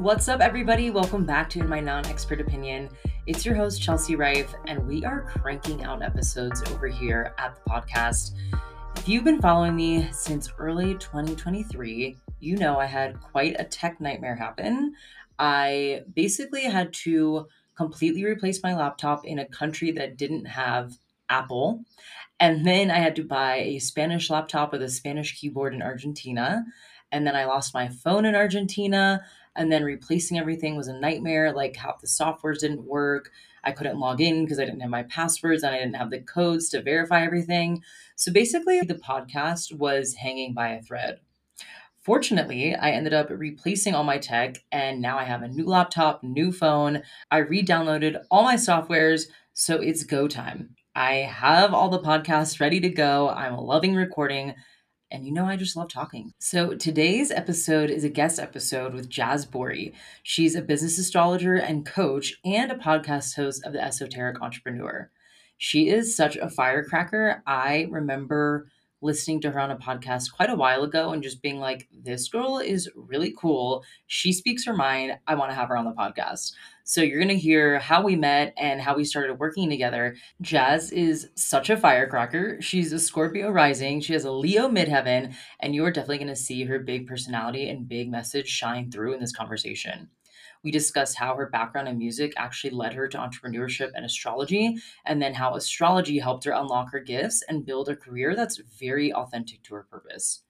What's up, everybody? Welcome back to In My Non Expert Opinion. It's your host, Chelsea Rife, and we are cranking out episodes over here at the podcast. If you've been following me since early 2023, you know I had quite a tech nightmare happen. I basically had to completely replace my laptop in a country that didn't have Apple. And then I had to buy a Spanish laptop with a Spanish keyboard in Argentina. And then I lost my phone in Argentina. And then replacing everything was a nightmare. Like how the softwares didn't work. I couldn't log in because I didn't have my passwords and I didn't have the codes to verify everything. So basically, the podcast was hanging by a thread. Fortunately, I ended up replacing all my tech and now I have a new laptop, new phone. I re downloaded all my softwares, so it's go time. I have all the podcasts ready to go. I'm loving recording. And you know, I just love talking. So today's episode is a guest episode with Jaz Borri. She's a business astrologer and coach and a podcast host of The Esoteric Entrepreneur. She is such a firecracker. I remember listening to her on a podcast quite a while ago and just being like, this girl is really cool. She speaks her mind. I want to have her on the podcast. So you're going to hear how we met and how we started working together. Jaz is such a firecracker. She's a Scorpio rising. She has a Leo midheaven, and you are definitely going to see her big personality and big message shine through in this conversation. We discussed how her background in music actually led her to entrepreneurship and astrology, and then how astrology helped her unlock her gifts and build a career that's very authentic to her purpose.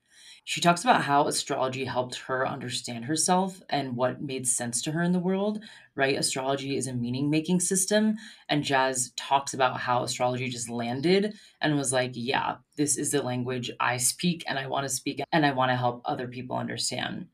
She talks about how astrology helped her understand herself and what made sense to her in the world, right? Astrology is a meaning making system. And Jaz talks about how astrology just landed and was like, yeah, this is the language I speak and I want to speak and I want to help other people understand.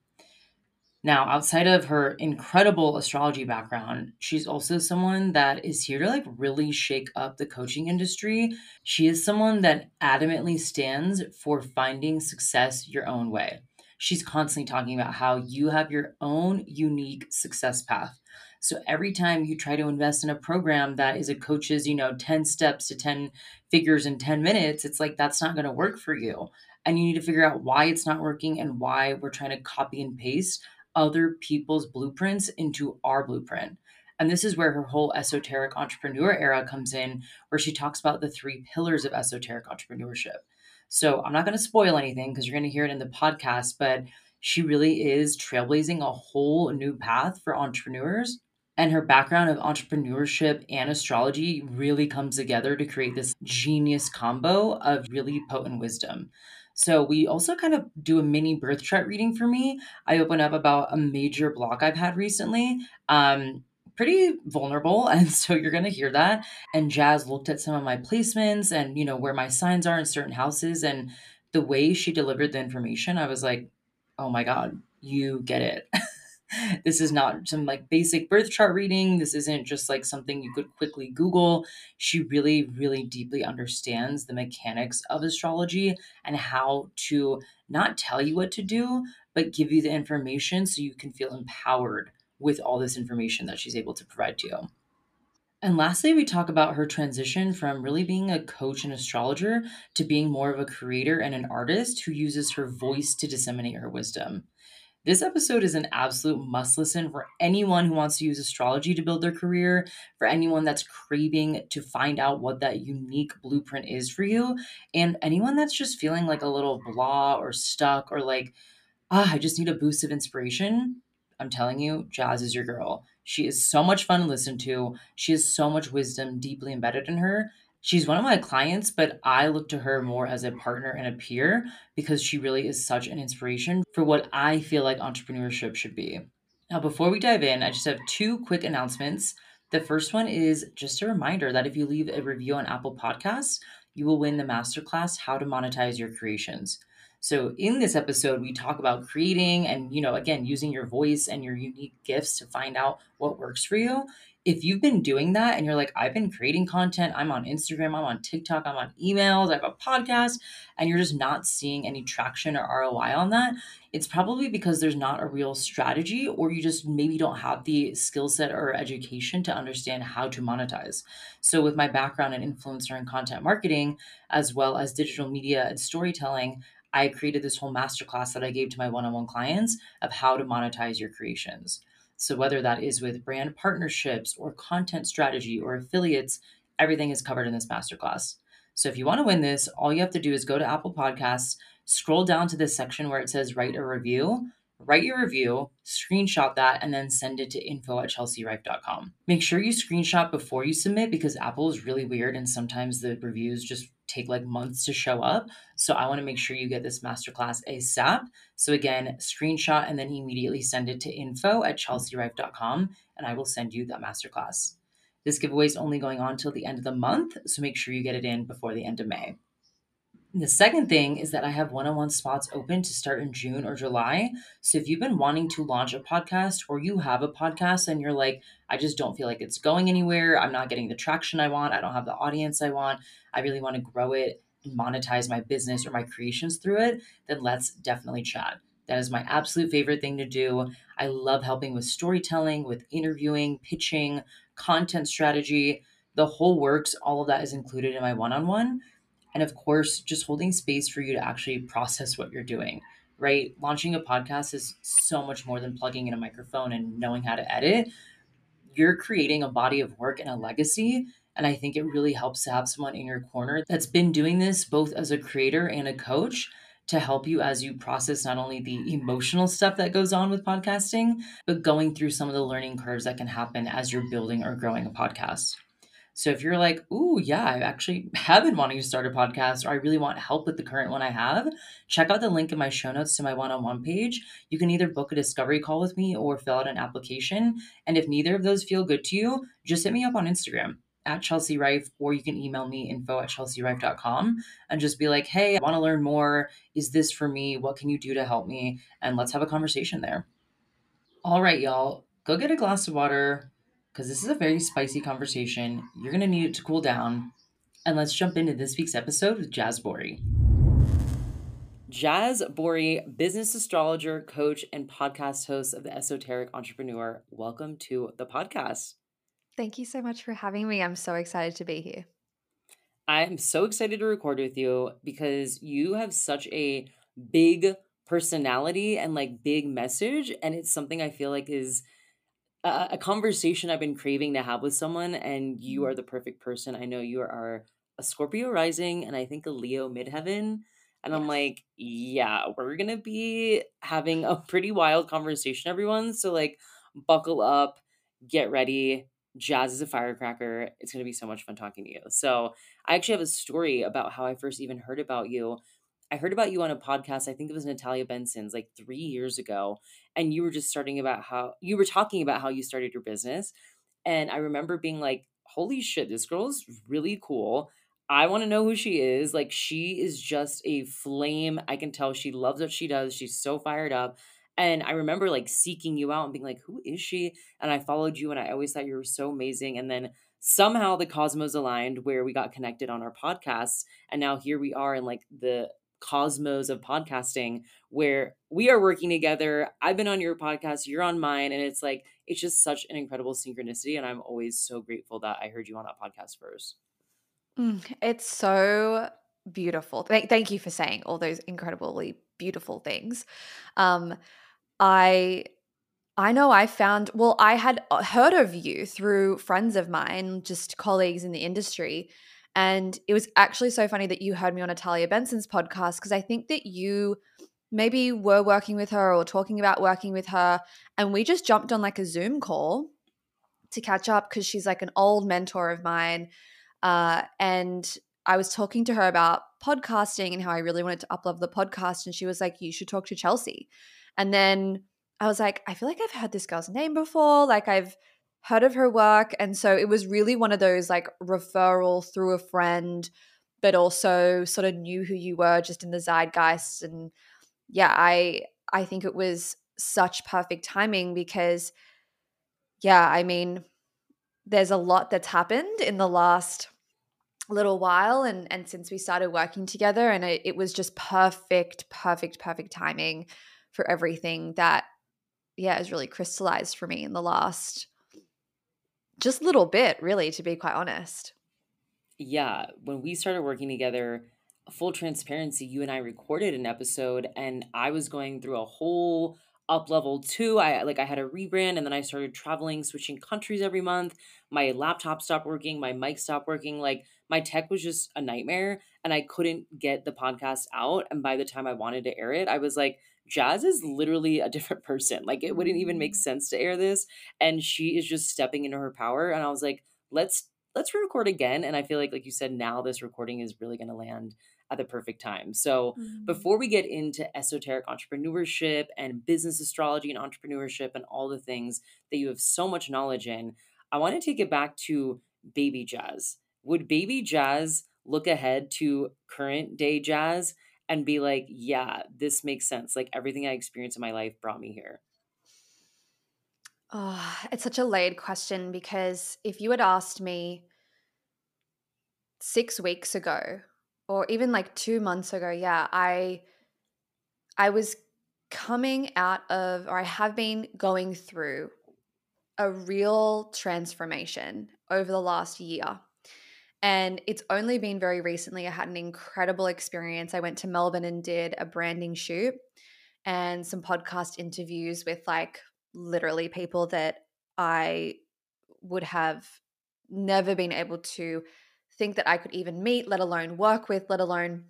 Now, outside of her incredible astrology background, she's also someone that is here to like really shake up the coaching industry. She is someone that adamantly stands for finding success your own way. She's constantly talking about how you have your own unique success path. So every time you try to invest in a program that is a coach's, you know, 10 steps to 10 figures in 10 minutes, it's like that's not going to work for you. And you need to figure out why it's not working and why we're trying to copy and paste other people's blueprints into our blueprint. And this is where her whole esoteric entrepreneur era comes in, where she talks about the three pillars of esoteric entrepreneurship. So I'm not going to spoil anything because you're going to hear it in the podcast, but she really is trailblazing a whole new path for entrepreneurs. And her background of entrepreneurship and astrology really comes together to create this genius combo of really potent wisdom. So we also kind of do a mini birth chart reading for me. I open up about a major block I've had recently. Um, pretty vulnerable and so you're going to hear that and Jaz looked at some of my placements and you know where my signs are in certain houses and the way she delivered the information i was like oh my god you get it this is not some like basic birth chart reading. This isn't just like something you could quickly Google. She really, really deeply understands the mechanics of astrology and how to not tell you what to do, but give you the information so you can feel empowered with all this information that she's able to provide to you. And lastly, we talk about her transition from really being a coach and astrologer to being more of a creator and an artist who uses her voice to disseminate her wisdom. This episode is an absolute must listen for anyone who wants to use astrology to build their career, for anyone that's craving to find out what that unique blueprint is for you, and anyone that's just feeling like a little blah or stuck or like, ah, I just need a boost of inspiration. I'm telling you, Jaz is your girl. She is so much fun to listen to. She has so much wisdom deeply embedded in her she's one of my clients, but I look to her more as a partner and a peer because she really is such an inspiration for what I feel like entrepreneurship should be. Now, before we dive in, I just have two quick announcements. The first one is just a reminder that if you leave a review on Apple Podcasts, you will win the masterclass How to Monetize Your Creations. So in this episode we talk about creating and you know again using your voice and your unique gifts to find out what works for you if you've been doing that and you're like, I've been creating content, I'm on Instagram, I'm on TikTok, I'm on emails, I have a podcast, and you're just not seeing any traction or ROI on that, it's probably because there's not a real strategy or you just maybe don't have the skill set or education to understand how to monetize. So, with my background in influencer and content marketing, as well as digital media and storytelling, I created this whole masterclass that I gave to my one on one clients of how to monetize your creations. So, whether that is with brand partnerships or content strategy or affiliates, everything is covered in this masterclass. So, if you want to win this, all you have to do is go to Apple Podcasts, scroll down to this section where it says write a review, write your review, screenshot that, and then send it to info at chelsearife.com. Make sure you screenshot before you submit because Apple is really weird and sometimes the reviews just take like months to show up. So I want to make sure you get this masterclass ASAP. So again, screenshot and then immediately send it to info at chelsearife.com and I will send you that masterclass. This giveaway is only going on till the end of the month, so make sure you get it in before the end of May. The second thing is that I have one on one spots open to start in June or July. So if you've been wanting to launch a podcast or you have a podcast and you're like, I just don't feel like it's going anywhere, I'm not getting the traction I want, I don't have the audience I want, I really want to grow it and monetize my business or my creations through it, then let's definitely chat. That is my absolute favorite thing to do. I love helping with storytelling, with interviewing, pitching, content strategy, the whole works. All of that is included in my one on one. And of course, just holding space for you to actually process what you're doing, right? Launching a podcast is so much more than plugging in a microphone and knowing how to edit. You're creating a body of work and a legacy. And I think it really helps to have someone in your corner that's been doing this both as a creator and a coach to help you as you process not only the emotional stuff that goes on with podcasting, but going through some of the learning curves that can happen as you're building or growing a podcast. So if you're like, ooh, yeah, I actually have been wanting to start a podcast or I really want help with the current one I have, check out the link in my show notes to my one on one page. You can either book a discovery call with me or fill out an application. And if neither of those feel good to you, just hit me up on Instagram at Chelsea Rife, or you can email me info at chelsearife.com and just be like, hey, I want to learn more. Is this for me? What can you do to help me? And let's have a conversation there. All right, y'all, go get a glass of water because this is a very spicy conversation. You're going to need it to cool down. And let's jump into this week's episode with Jaz Borri. Jaz Borri, business astrologer, coach, and podcast host of The Esoteric Entrepreneur. Welcome to the podcast. Thank you so much for having me. I'm so excited to be here. I'm so excited to record with you because you have such a big personality and like big message. And it's something I feel like is a, a conversation I've been craving to have with someone, and you are mm-hmm. the perfect person. I know you are a Scorpio rising, and I think a Leo midheaven. And yes. I'm like, yeah, we're gonna be having a pretty wild conversation, everyone. So like, buckle up, get ready. Jaz is a firecracker. It's gonna be so much fun talking to you. So I actually have a story about how I first even heard about you. I heard about you on a podcast. I think it was Natalia Benson's like three years ago. And you were just starting about how you were talking about how you started your business. And I remember being like, holy shit, this girl is really cool. I want to know who she is. Like, she is just a flame. I can tell she loves what she does. She's so fired up. And I remember like seeking you out and being like, who is she? And I followed you and I always thought you were so amazing. And then somehow the cosmos aligned where we got connected on our podcasts. And now here we are in like the cosmos of podcasting where we are working together. I've been on your podcast, you're on mine, and it's like it's just such an incredible synchronicity. And I'm always so grateful that I heard you on that podcast first. Mm, it's so beautiful. Th- thank you for saying all those incredibly beautiful things. Um, I I know I found, well, I had uh, heard of you through friends of mine, just colleagues in the industry. And it was actually so funny that you heard me on Natalia Benson's podcast because I think that you maybe were working with her or talking about working with her. And we just jumped on like a Zoom call to catch up because she's like an old mentor of mine. Uh, and I was talking to her about podcasting and how I really wanted to upload the podcast. And she was like, You should talk to Chelsea. And then I was like, I feel like I've heard this girl's name before. Like I've heard of her work. And so it was really one of those like referral through a friend, but also sort of knew who you were just in the zeitgeist. And yeah, I I think it was such perfect timing because yeah, I mean, there's a lot that's happened in the last little while and and since we started working together and it, it was just perfect perfect perfect timing for everything that yeah has really crystallized for me in the last just a little bit, really, to be quite honest. Yeah. When we started working together, full transparency, you and I recorded an episode, and I was going through a whole up level two. I like I had a rebrand and then I started traveling, switching countries every month. My laptop stopped working, my mic stopped working. Like my tech was just a nightmare and I couldn't get the podcast out. And by the time I wanted to air it, I was like, Jaz is literally a different person. Like it wouldn't even make mm. sense to air this. And she is just stepping into her power. And I was like, let's let's re-record again. And I feel like, like you said, now this recording is really gonna land at the perfect time. So, mm-hmm. before we get into esoteric entrepreneurship and business astrology and entrepreneurship and all the things that you have so much knowledge in, I want to take it back to baby Jaz. Would baby Jaz look ahead to current day Jaz and be like, yeah, this makes sense. Like everything I experienced in my life brought me here? Oh, it's such a laid question because if you had asked me six weeks ago or even like 2 months ago, yeah, I I was coming out of or I have been going through a real transformation over the last year. And it's only been very recently I had an incredible experience. I went to Melbourne and did a branding shoot and some podcast interviews with like literally people that I would have never been able to think that I could even meet, let alone work with, let alone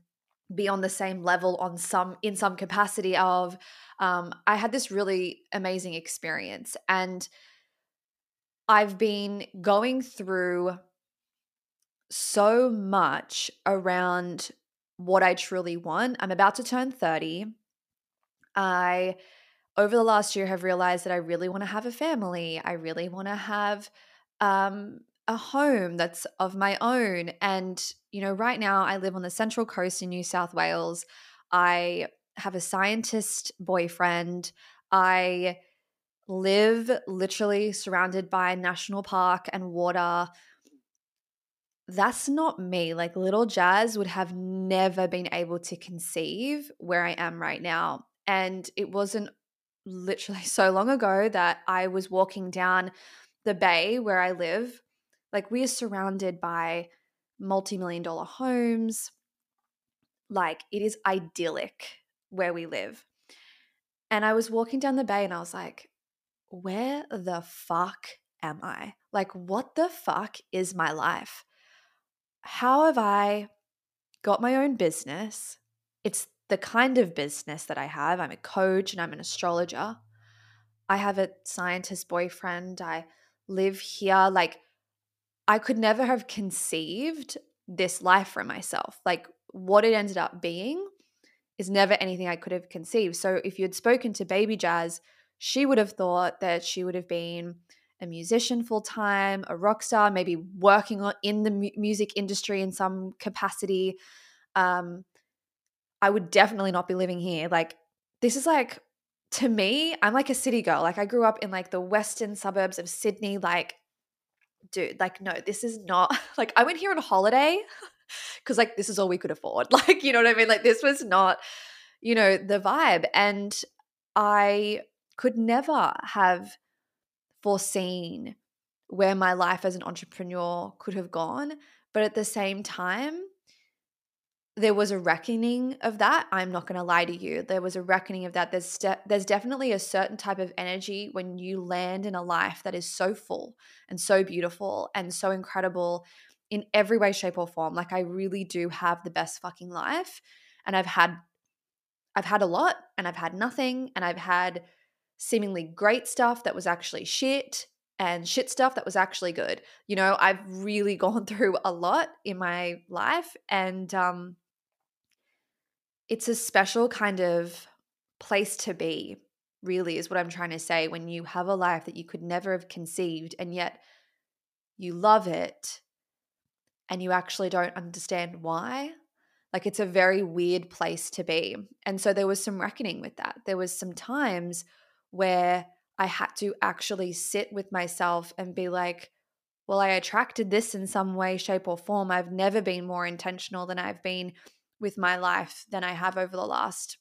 be on the same level on some in some capacity of um, i had this really amazing experience and i've been going through so much around what i truly want i'm about to turn 30 i over the last year have realized that i really want to have a family i really want to have um, a home that's of my own. And, you know, right now I live on the Central Coast in New South Wales. I have a scientist boyfriend. I live literally surrounded by national park and water. That's not me. Like little Jaz would have never been able to conceive where I am right now. And it wasn't literally so long ago that I was walking down the bay where I live like we are surrounded by multi-million dollar homes. Like it is idyllic where we live. And I was walking down the bay and I was like, where the fuck am I? Like, what the fuck is my life? How have I got my own business? It's the kind of business that I have. I'm a coach and I'm an astrologer. I have a scientist boyfriend. I live here. Like, I could never have conceived this life for myself. Like what it ended up being is never anything I could have conceived. So if you had spoken to Baby Jaz, she would have thought that she would have been a musician full time, a rock star, maybe working in the mu- music industry in some capacity. Um, I would definitely not be living here. Like this is like to me, I'm like a city girl. Like I grew up in like the western suburbs of Sydney. Like dude, like, no, this is not like I went here on a holiday because like this is all we could afford. Like, you know what I mean? Like, this was not, you know, the vibe. And I could never have foreseen where my life as an entrepreneur could have gone. But at the same time, there was a reckoning of that. I'm not going to lie to you. There was a reckoning of that. There's there's definitely a certain type of energy when you land in a life that is so full and so beautiful and so incredible in every way shape or form. Like I really do have the best fucking life and I've had I've had a lot and I've had nothing and I've had seemingly great stuff that was actually shit and shit stuff that was actually good. You know, I've really gone through a lot in my life and um it's a special kind of place to be, really, is what I'm trying to say. When you have a life that you could never have conceived, and yet you love it, and you actually don't understand why. Like, it's a very weird place to be. And so there was some reckoning with that. There was some times where I had to actually sit with myself and be like, well, I attracted this in some way, shape, or form. I've never been more intentional than I've been with my life than I have over the last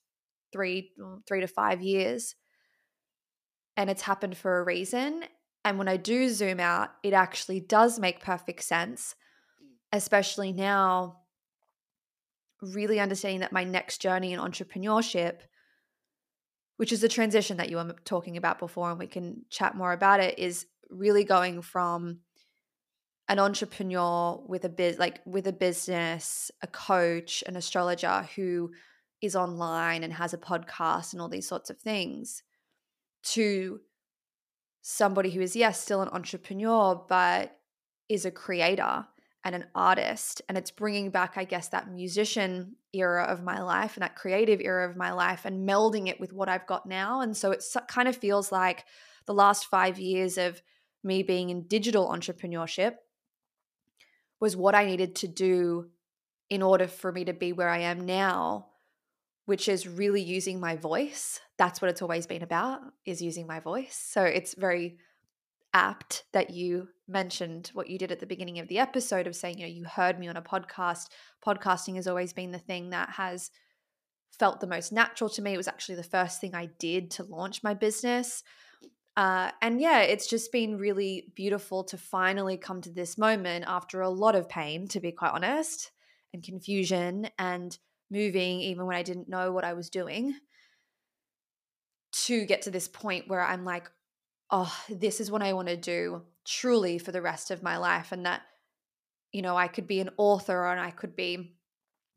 three mm, three to five years. And it's happened for a reason. And when I do zoom out, it actually does make perfect sense, especially now, really understanding that my next journey in entrepreneurship which is the transition that you were talking about before, and we can chat more about it, is really going from an entrepreneur with a biz like with a business, a coach, an astrologer who is online and has a podcast and all these sorts of things to somebody who is yes still an entrepreneur but is a creator and an artist and it's bringing back i guess that musician era of my life and that creative era of my life and melding it with what i've got now and so it kind of feels like the last 5 years of me being in digital entrepreneurship was what I needed to do in order for me to be where I am now, which is really using my voice. That's what it's always been about, is using my voice. So it's very apt that you mentioned what you did at the beginning of the episode of saying, you know, you heard me on a podcast. Podcasting has always been the thing that has felt the most natural to me. It was actually the first thing I did to launch my business. Uh, and yeah, it's just been really beautiful to finally come to this moment after a lot of pain, to be quite honest, and confusion and moving, even when I didn't know what I was doing, to get to this point where I'm like, oh, this is what I want to do truly for the rest of my life. And that, you know, I could be an author and I could be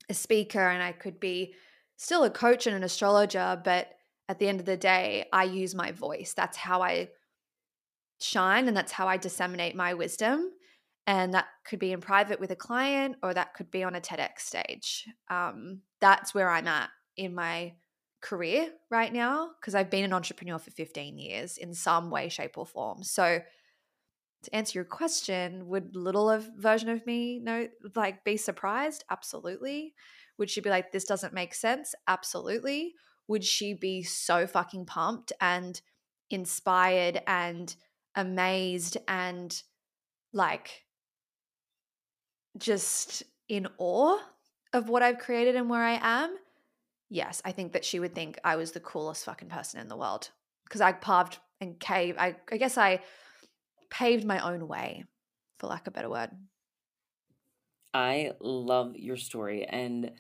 a speaker and I could be still a coach and an astrologer, but at the end of the day, I use my voice. That's how I shine and that's how I disseminate my wisdom. And that could be in private with a client or that could be on a TEDx stage. Um, that's where I'm at in my career right now because I've been an entrepreneur for 15 years in some way, shape, or form. So, to answer your question, would little of version of me know like be surprised? Absolutely. Would she be like, this doesn't make sense? Absolutely would she be so fucking pumped and inspired and amazed and like just in awe of what I've created and where I am? Yes, I think that she would think I was the coolest fucking person in the world because I carved and caved. I, I guess I paved my own way, for lack of a better word. I love your story. And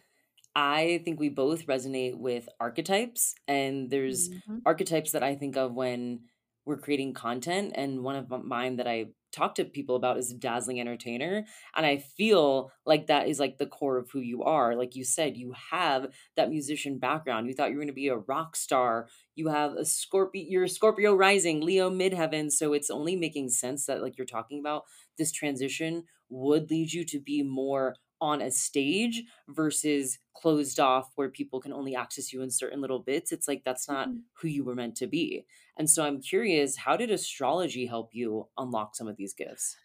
I think we both resonate with archetypes, and there's mm-hmm. archetypes that I think of when we're creating content. And one of mine that I talk to people about is dazzling entertainer. And I feel like that is like the core of who you are. Like you said, you have that musician background. You thought you were going to be a rock star. You have a Scorpio, you're a Scorpio rising, Leo midheaven. So it's only making sense that, like you're talking about, this transition would lead you to be more on a stage versus closed off where people can only access you in certain little bits it's like that's not mm-hmm. who you were meant to be and so i'm curious how did astrology help you unlock some of these gifts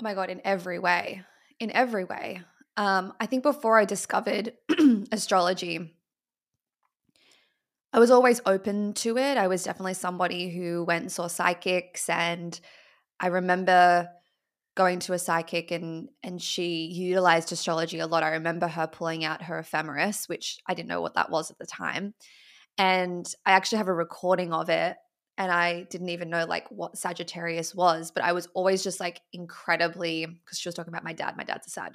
oh my god in every way in every way um i think before i discovered astrology I was always open to it. I was definitely somebody who went and saw psychics and I remember going to a psychic and and she utilized astrology a lot. I remember her pulling out her ephemeris, which I didn't know what that was at the time. And I actually have a recording of it and I didn't even know like what Sagittarius was, but I was always just like incredibly because she was talking about my dad. My dad's a Sag.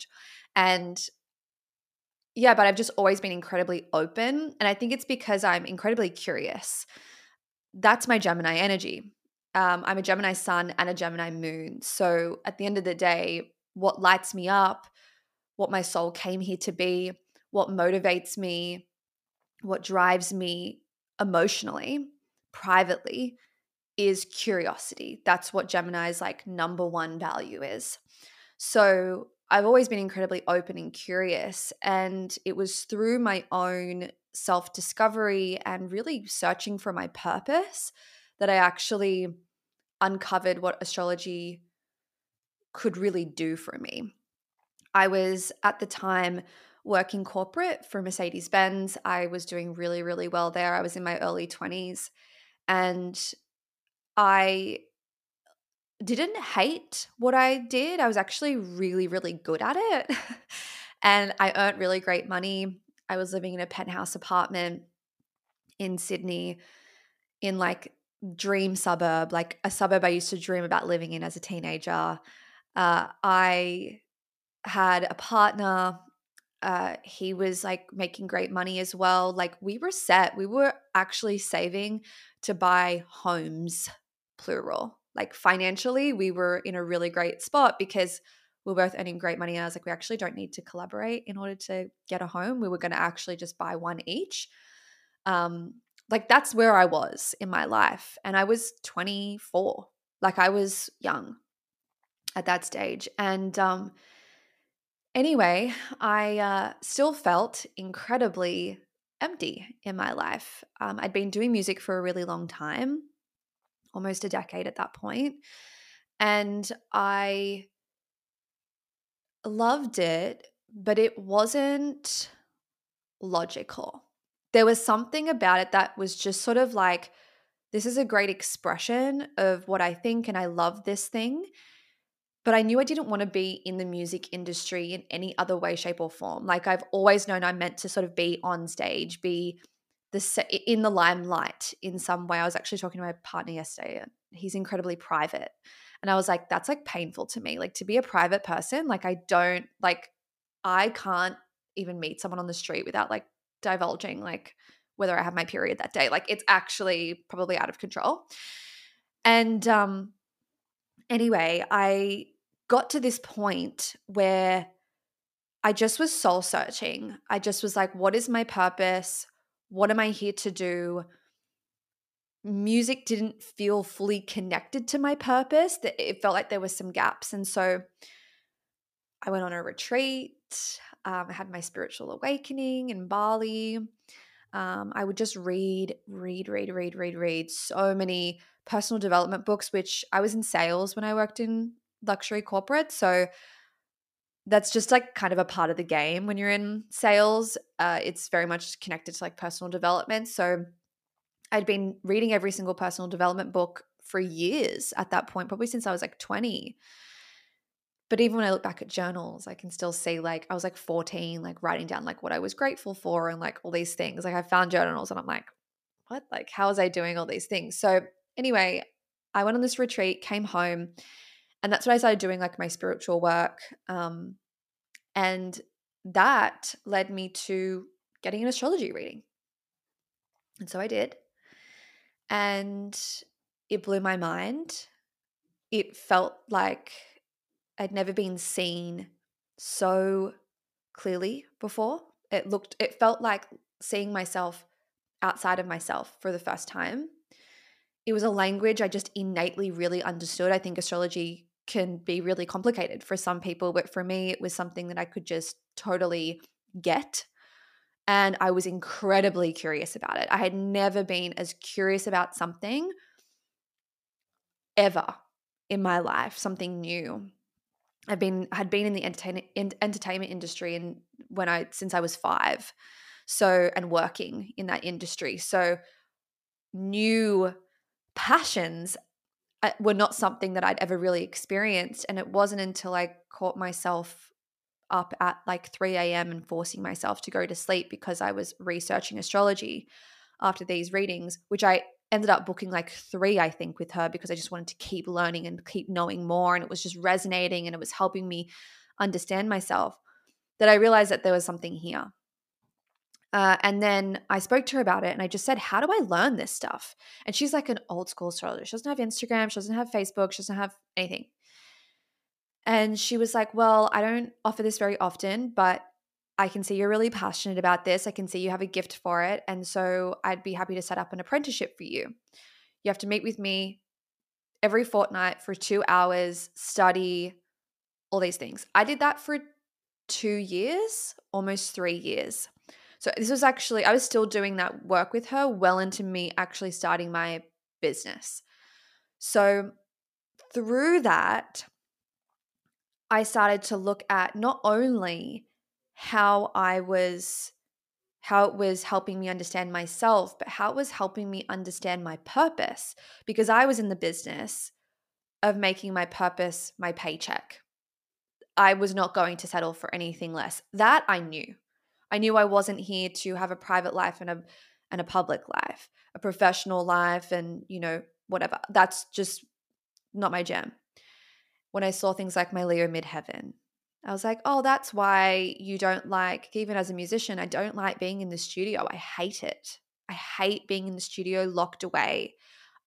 And yeah, but I've just always been incredibly open. And I think it's because I'm incredibly curious. That's my Gemini energy um, I'm a Gemini sun and a Gemini moon. So at the end of the day, what lights me up, what my soul came here to be, what motivates me, what drives me emotionally, privately, is curiosity. That's what Gemini's like number one value is. So I've always been incredibly open and curious. And it was through my own self discovery and really searching for my purpose that I actually uncovered what astrology could really do for me. I was at the time working corporate for Mercedes Benz. I was doing really, really well there. I was in my early 20s and I didn't hate what I did. I was actually really, really good at it. and I earned really great money. I was living in a penthouse apartment in Sydney in like dream suburb, like a suburb I used to dream about living in as a teenager. Uh, I had a partner. Uh, he was like making great money as well. Like we were set. We were actually saving to buy homes, plural. Like financially, we were in a really great spot because we were both earning great money. And I was like, we actually don't need to collaborate in order to get a home. We were going to actually just buy one each. Um, like that's where I was in my life. And I was 24. Like I was young at that stage. And um, anyway, I uh, still felt incredibly empty in my life. Um, I'd been doing music for a really long time, almost a decade at that point, and I loved it, but it wasn't logical. There was something about it that was just sort of like, this is a great expression of what I think, and I love this thing but I knew I didn't want to be in the music industry in any other way, shape, or form. Like I've always known I'm meant to sort of be on stage, be the in the limelight in some way. I was actually talking to my partner yesterday. He's incredibly private, and I was like, that's like painful to me. Like to be a private person, like I don't like, I can't even meet someone on the street without like divulging like whether I have my period that day. Like it's actually probably out of control. And um anyway, I got to this point where I just was soul searching. I just was like, what is my purpose? What am I here to do? Music didn't feel fully connected to my purpose. It felt like there were some gaps. And so I went on a retreat. Um, I had my spiritual awakening in Bali. Um, I would just read, read, read, read, read, read so many personal development books, which I was in sales when I worked in luxury corporate. So that's just like kind of a part of the game when you're in sales. Uh, it's very much connected to like personal development. So I'd been reading every single personal development book for years at that point, probably since I was like 20. But even when I look back at journals, I can still see like I was like 14, like writing down like what I was grateful for and like all these things. Like I found journals and I'm like, what? Like, how was I doing all these things? So, anyway, I went on this retreat, came home, and that's when I started doing like my spiritual work. Um, and that led me to getting an astrology reading. And so I did. And it blew my mind. It felt like I'd never been seen so clearly before. It looked, it felt like seeing myself outside of myself for the first time. It was a language I just innately really understood. I think astrology can be really complicated for some people, but for me, it was something that I could just totally get. And I was incredibly curious about it. I had never been as curious about something ever in my life, something new. I've been had been in the entertainment in, entertainment industry and when I since I was 5. So and working in that industry. So new passions were not something that I'd ever really experienced. And it wasn't until I caught myself up at like 3 a.m. and forcing myself to go to sleep because I was researching astrology after these readings, which I ended up booking like three, I think, with her because I just wanted to keep learning and keep knowing more. And it was just resonating and it was helping me understand myself that I realized that there was something here. Uh, and then I spoke to her about it and I just said, How do I learn this stuff? And she's like an old school astrologer. She doesn't have Instagram, she doesn't have Facebook, she doesn't have anything. And she was like, Well, I don't offer this very often, but I can see you're really passionate about this. I can see you have a gift for it. And so I'd be happy to set up an apprenticeship for you. You have to meet with me every fortnight for two hours, study all these things. I did that for two years, almost three years. So this was actually, I was still doing that work with her well into me actually starting my business. So through that, I started to look at not only how I was how it was helping me understand myself, but how it was helping me understand my purpose because I was in the business of making my purpose my paycheck. I was not going to settle for anything less. That I knew. I knew I wasn't here to have a private life and a and a public life, a professional life and, you know, whatever. That's just not my jam. When I saw things like my Leo midheaven, I was like, "Oh, that's why you don't like even as a musician, I don't like being in the studio. I hate it. I hate being in the studio locked away.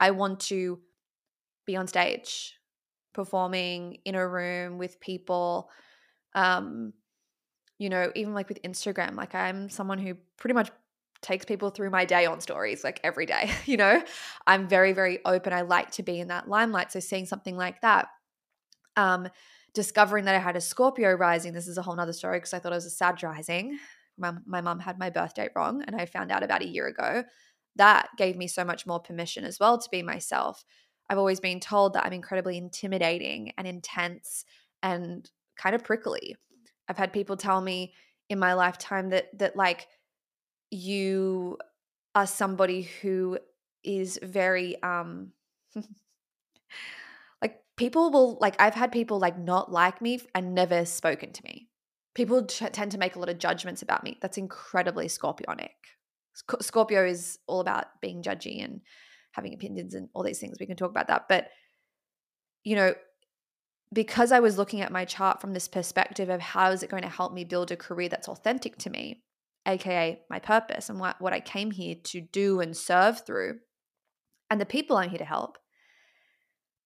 I want to be on stage, performing in a room with people. Um, you know, even like with Instagram, like I'm someone who pretty much takes people through my day on stories like every day, you know. I'm very very open. I like to be in that limelight. So seeing something like that um discovering that I had a Scorpio rising, this is a whole nother story because I thought it was a Sag rising. My, my mom had my birth date wrong and I found out about a year ago. That gave me so much more permission as well to be myself. I've always been told that I'm incredibly intimidating and intense and kind of prickly. I've had people tell me in my lifetime that that like you are somebody who is very um like people will like I've had people like not like me and never spoken to me. People t- tend to make a lot of judgments about me. That's incredibly scorpionic. Sc- Scorpio is all about being judgy and having opinions and all these things. We can talk about that, but you know, because I was looking at my chart from this perspective of how is it going to help me build a career that's authentic to me, aka my purpose and what, what I came here to do and serve through, and the people I'm here to help.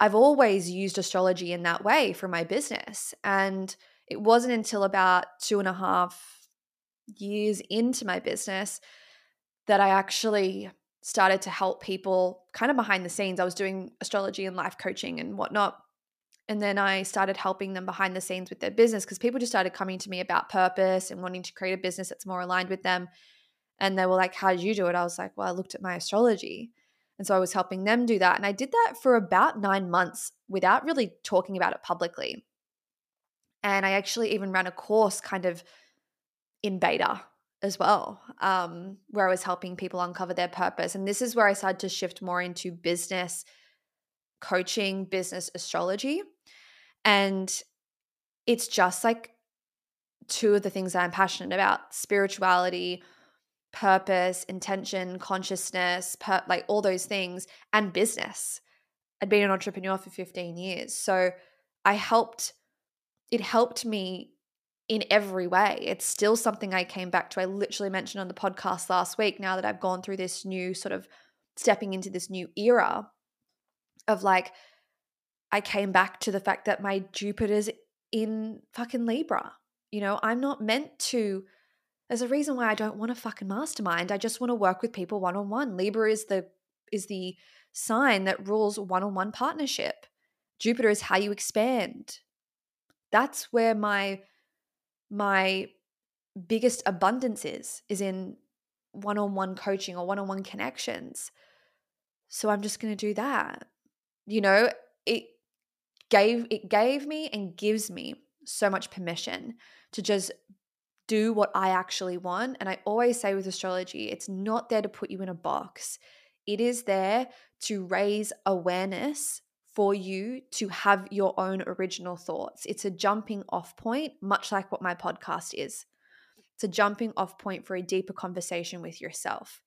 I've always used astrology in that way for my business. And it wasn't until about two and a half years into my business that I actually started to help people kind of behind the scenes. I was doing astrology and life coaching and whatnot. And then I started helping them behind the scenes with their business because people just started coming to me about purpose and wanting to create a business that's more aligned with them. And they were like, How did you do it? I was like, Well, I looked at my astrology. And so I was helping them do that. And I did that for about nine months without really talking about it publicly. And I actually even ran a course kind of in beta as well, um, where I was helping people uncover their purpose. And this is where I started to shift more into business coaching, business astrology. And it's just like two of the things that I'm passionate about spirituality, purpose, intention, consciousness, per- like all those things, and business. I'd been an entrepreneur for 15 years. So I helped, it helped me in every way. It's still something I came back to. I literally mentioned on the podcast last week now that I've gone through this new sort of stepping into this new era of like, I came back to the fact that my Jupiter's in fucking Libra. You know, I'm not meant to. There's a reason why I don't want to fucking mastermind. I just want to work with people one on one. Libra is the is the sign that rules one on one partnership. Jupiter is how you expand. That's where my my biggest abundance is is in one-on-one coaching or one-on-one connections. So I'm just going to do that. You know, it gave it gave me and gives me so much permission to just do what I actually want. And I always say with astrology, it's not there to put you in a box. It is there to raise awareness for you to have your own original thoughts. It's a jumping off point, much like what my podcast is. It's a jumping off point for a deeper conversation with yourself.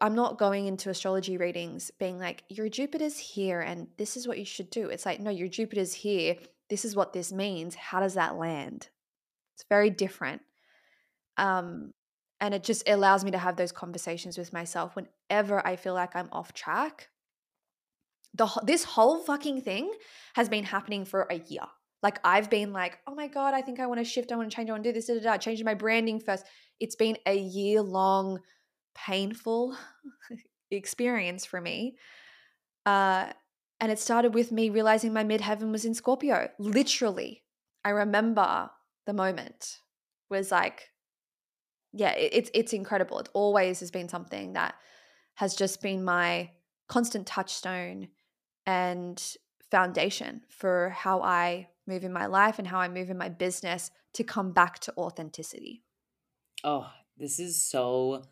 I'm not going into astrology readings being like, your Jupiter's here and this is what you should do. It's like, no, your Jupiter's here. This is what this means. How does that land? It's very different. Um, and it just allows me to have those conversations with myself whenever I feel like I'm off track. The this whole fucking thing has been happening for a year. Like I've been like, oh my god, I think I want to shift. I want to change. I want to do this. Da, da, da. Changing my branding first. It's been a year long painful experience for me. Uh, and it started with me realizing my midheaven was in Scorpio. Literally, I remember the moment was like, yeah, it, it's it's incredible. It always has been something that has just been my constant touchstone and foundation for how I move in my life and how I move in my business to come back to authenticity. Oh, this is so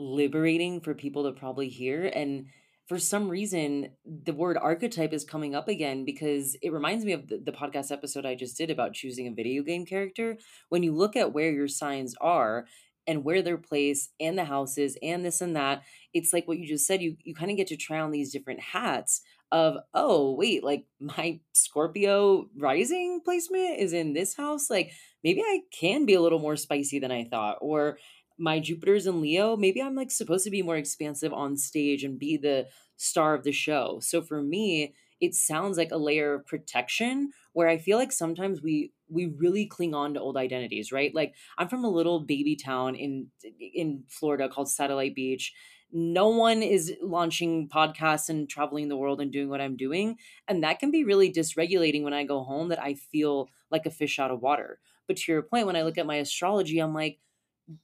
liberating for people to probably hear. And for some reason, the word archetype is coming up again because it reminds me of the, the, podcast episode I just did about choosing a video game character. When you look at where your signs are and where they're placed and the houses and this and that, it's like what you just said. You you kind of get to try on these different hats of oh wait like my scorpio rising placement is in this house like maybe i can be a little more spicy than i thought or my Jupiter's in Leo, maybe I'm like supposed to be more expansive on stage and be the star of the show. So for me, it sounds like a layer of protection where I feel like sometimes we we really cling on to old identities, right? Like I'm from a little baby town in in Florida called Satellite Beach. No one is launching podcasts and traveling the world and doing what I'm doing, and that can be really dysregulating when I go home that I feel like a fish out of water. But to your point when I look at my astrology, I'm like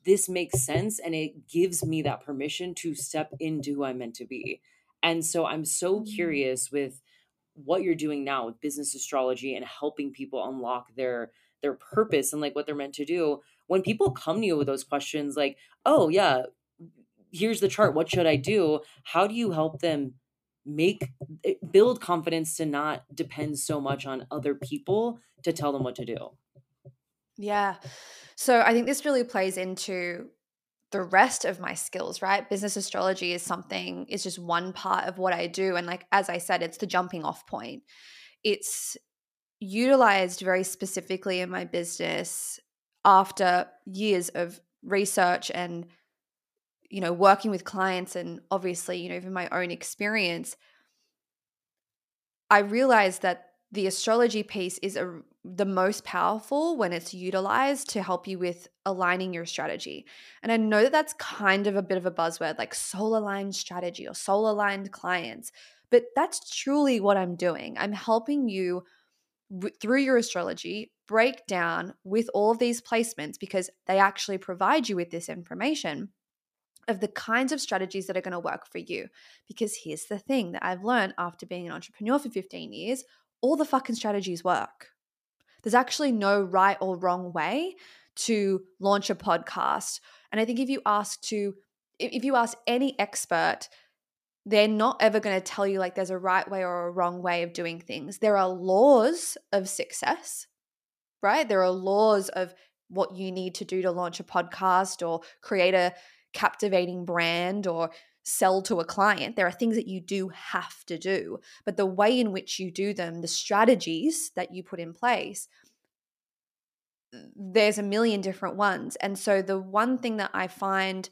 this makes sense and it gives me that permission to step into who I'm meant to be. And so I'm so mm. curious with what you're doing now with business astrology and helping people unlock their their purpose and like what they're meant to do. When people come to you with those questions like, "Oh, yeah, here's the chart. What should I do?" How do you help them make eh, build confidence to not depend so much on other people to tell them what to do? Yeah. So I think this really plays into the rest of my skills, right? Business astrology is something, it's just one part of what I do. And like, as I said, it's the jumping off point. It's utilized very specifically in my business after years of research and, you know, working with clients and obviously, you know, even my own experience. I realized that the astrology piece is a the most powerful when it's utilized to help you with aligning your strategy. And I know that that's kind of a bit of a buzzword like soul aligned strategy or soul aligned clients, but that's truly what I'm doing. I'm helping you through your astrology break down with all of these placements because they actually provide you with this information of the kinds of strategies that are going to work for you. Because here's the thing that I've learned after being an entrepreneur for 15 years all the fucking strategies work. There's actually no right or wrong way to launch a podcast. And I think if you ask to if you ask any expert, they're not ever going to tell you like there's a right way or a wrong way of doing things. There are laws of success, right? There are laws of what you need to do to launch a podcast or create a captivating brand or sell to a client. There are things that you do have to do, but the way in which you do them, the strategies that you put in place, there's a million different ones. And so the one thing that I find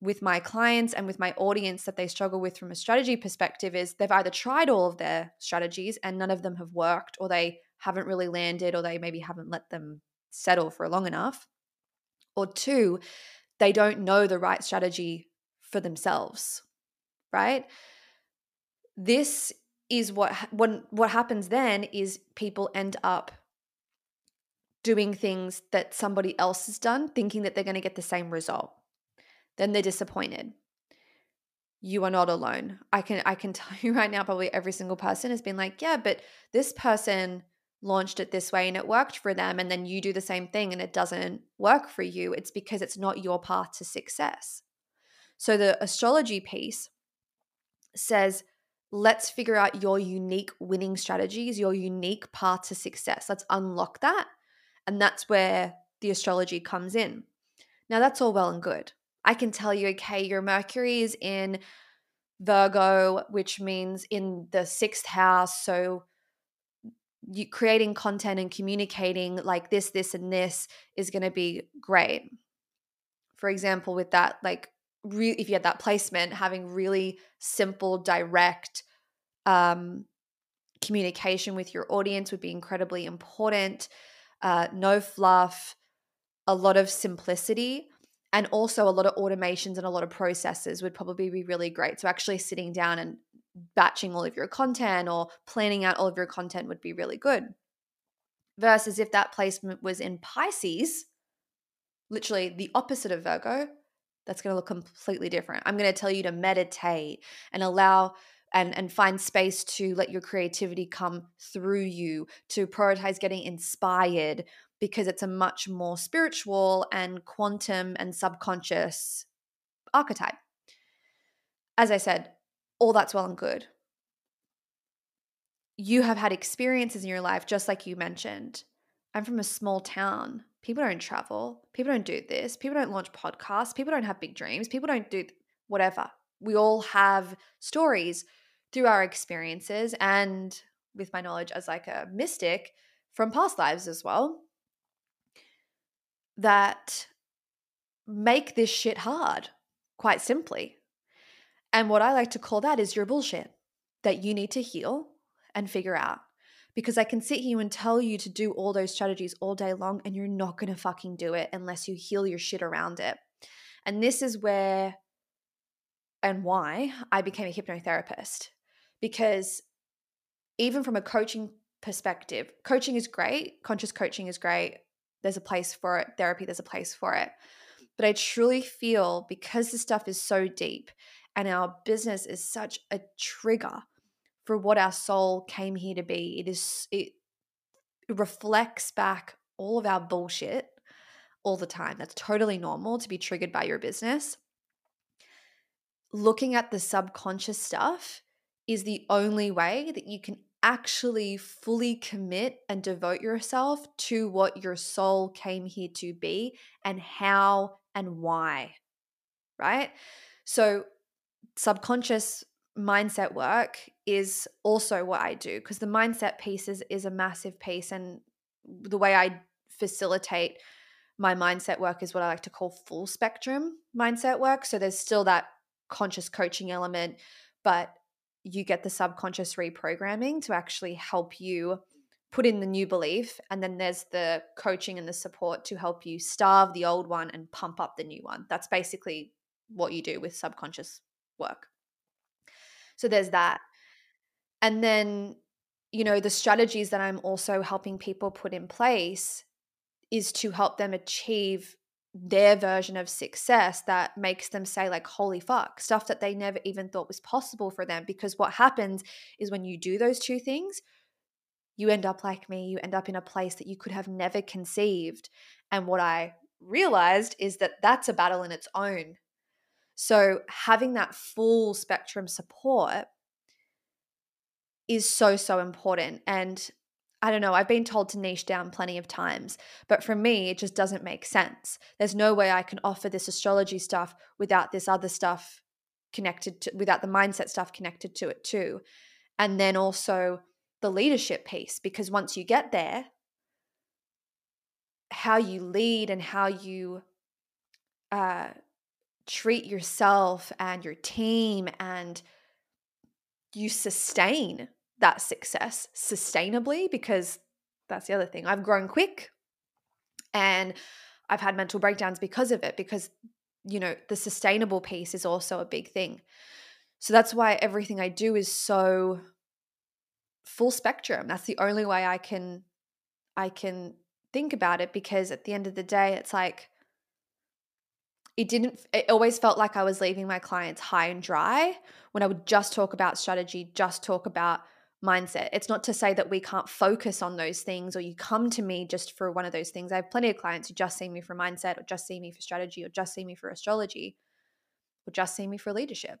with my clients and with my audience that they struggle with from a strategy perspective is they've either tried all of their strategies and none of them have worked, or they haven't really landed, or they maybe haven't let them settle for long enough. Or two, they don't know the right strategy for themselves, right? This is what when what happens then is people end up doing things that somebody else has done thinking that they're going to get the same result. Then they're disappointed. You are not alone. I can I can tell you right now probably every single person has been like, "Yeah, but this person launched it this way and it worked for them and then you do the same thing and it doesn't work for you." It's because it's not your path to success. So the astrology piece says, let's figure out your unique winning strategies, your unique path to success. Let's unlock that. And that's where the astrology comes in. Now, that's all well and good. I can tell you, okay, your Mercury is in Virgo, which means in the sixth house. So, you creating content and communicating like this, this, and this is going to be great. For example, with that, like re- if you had that placement, having really simple, direct um, communication with your audience would be incredibly important. Uh, no fluff, a lot of simplicity, and also a lot of automations and a lot of processes would probably be really great. So, actually sitting down and batching all of your content or planning out all of your content would be really good. Versus if that placement was in Pisces, literally the opposite of Virgo, that's going to look completely different. I'm going to tell you to meditate and allow and and find space to let your creativity come through you, to prioritize getting inspired because it's a much more spiritual and quantum and subconscious archetype. As I said, all that's well and good. You have had experiences in your life, just like you mentioned. I'm from a small town people don't travel, people don't do this, people don't launch podcasts, people don't have big dreams, people don't do whatever. We all have stories through our experiences and with my knowledge as like a mystic from past lives as well that make this shit hard, quite simply. And what I like to call that is your bullshit that you need to heal and figure out. Because I can sit here and tell you to do all those strategies all day long, and you're not going to fucking do it unless you heal your shit around it. And this is where and why I became a hypnotherapist. Because even from a coaching perspective, coaching is great, conscious coaching is great. There's a place for it, therapy, there's a place for it. But I truly feel because this stuff is so deep and our business is such a trigger for what our soul came here to be, it is it reflects back all of our bullshit all the time. That's totally normal to be triggered by your business. Looking at the subconscious stuff is the only way that you can actually fully commit and devote yourself to what your soul came here to be and how and why. Right? So, subconscious mindset work is also what I do because the mindset piece is, is a massive piece. And the way I facilitate my mindset work is what I like to call full spectrum mindset work. So there's still that conscious coaching element, but you get the subconscious reprogramming to actually help you put in the new belief. And then there's the coaching and the support to help you starve the old one and pump up the new one. That's basically what you do with subconscious work. So there's that. And then, you know, the strategies that I'm also helping people put in place is to help them achieve their version of success that makes them say like holy fuck stuff that they never even thought was possible for them because what happens is when you do those two things you end up like me you end up in a place that you could have never conceived. And what i realized is that that's a battle in its own. So having that full spectrum support is so so important and I don't know, I've been told to niche down plenty of times, but for me, it just doesn't make sense. There's no way I can offer this astrology stuff without this other stuff connected to, without the mindset stuff connected to it too. And then also the leadership piece, because once you get there, how you lead and how you uh, treat yourself and your team and you sustain that success sustainably because that's the other thing. I've grown quick and I've had mental breakdowns because of it, because, you know, the sustainable piece is also a big thing. So that's why everything I do is so full spectrum. That's the only way I can I can think about it because at the end of the day it's like it didn't it always felt like I was leaving my clients high and dry when I would just talk about strategy, just talk about mindset. It's not to say that we can't focus on those things or you come to me just for one of those things. I have plenty of clients who just see me for mindset or just see me for strategy or just see me for astrology or just see me for leadership.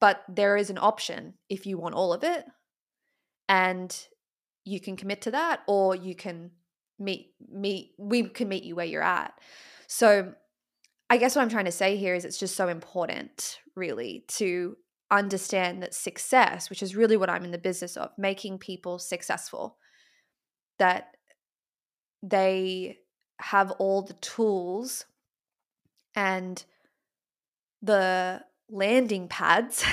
But there is an option if you want all of it and you can commit to that or you can meet meet we can meet you where you're at. So I guess what I'm trying to say here is it's just so important really to understand that success, which is really what I'm in the business of, making people successful, that they have all the tools and the landing pads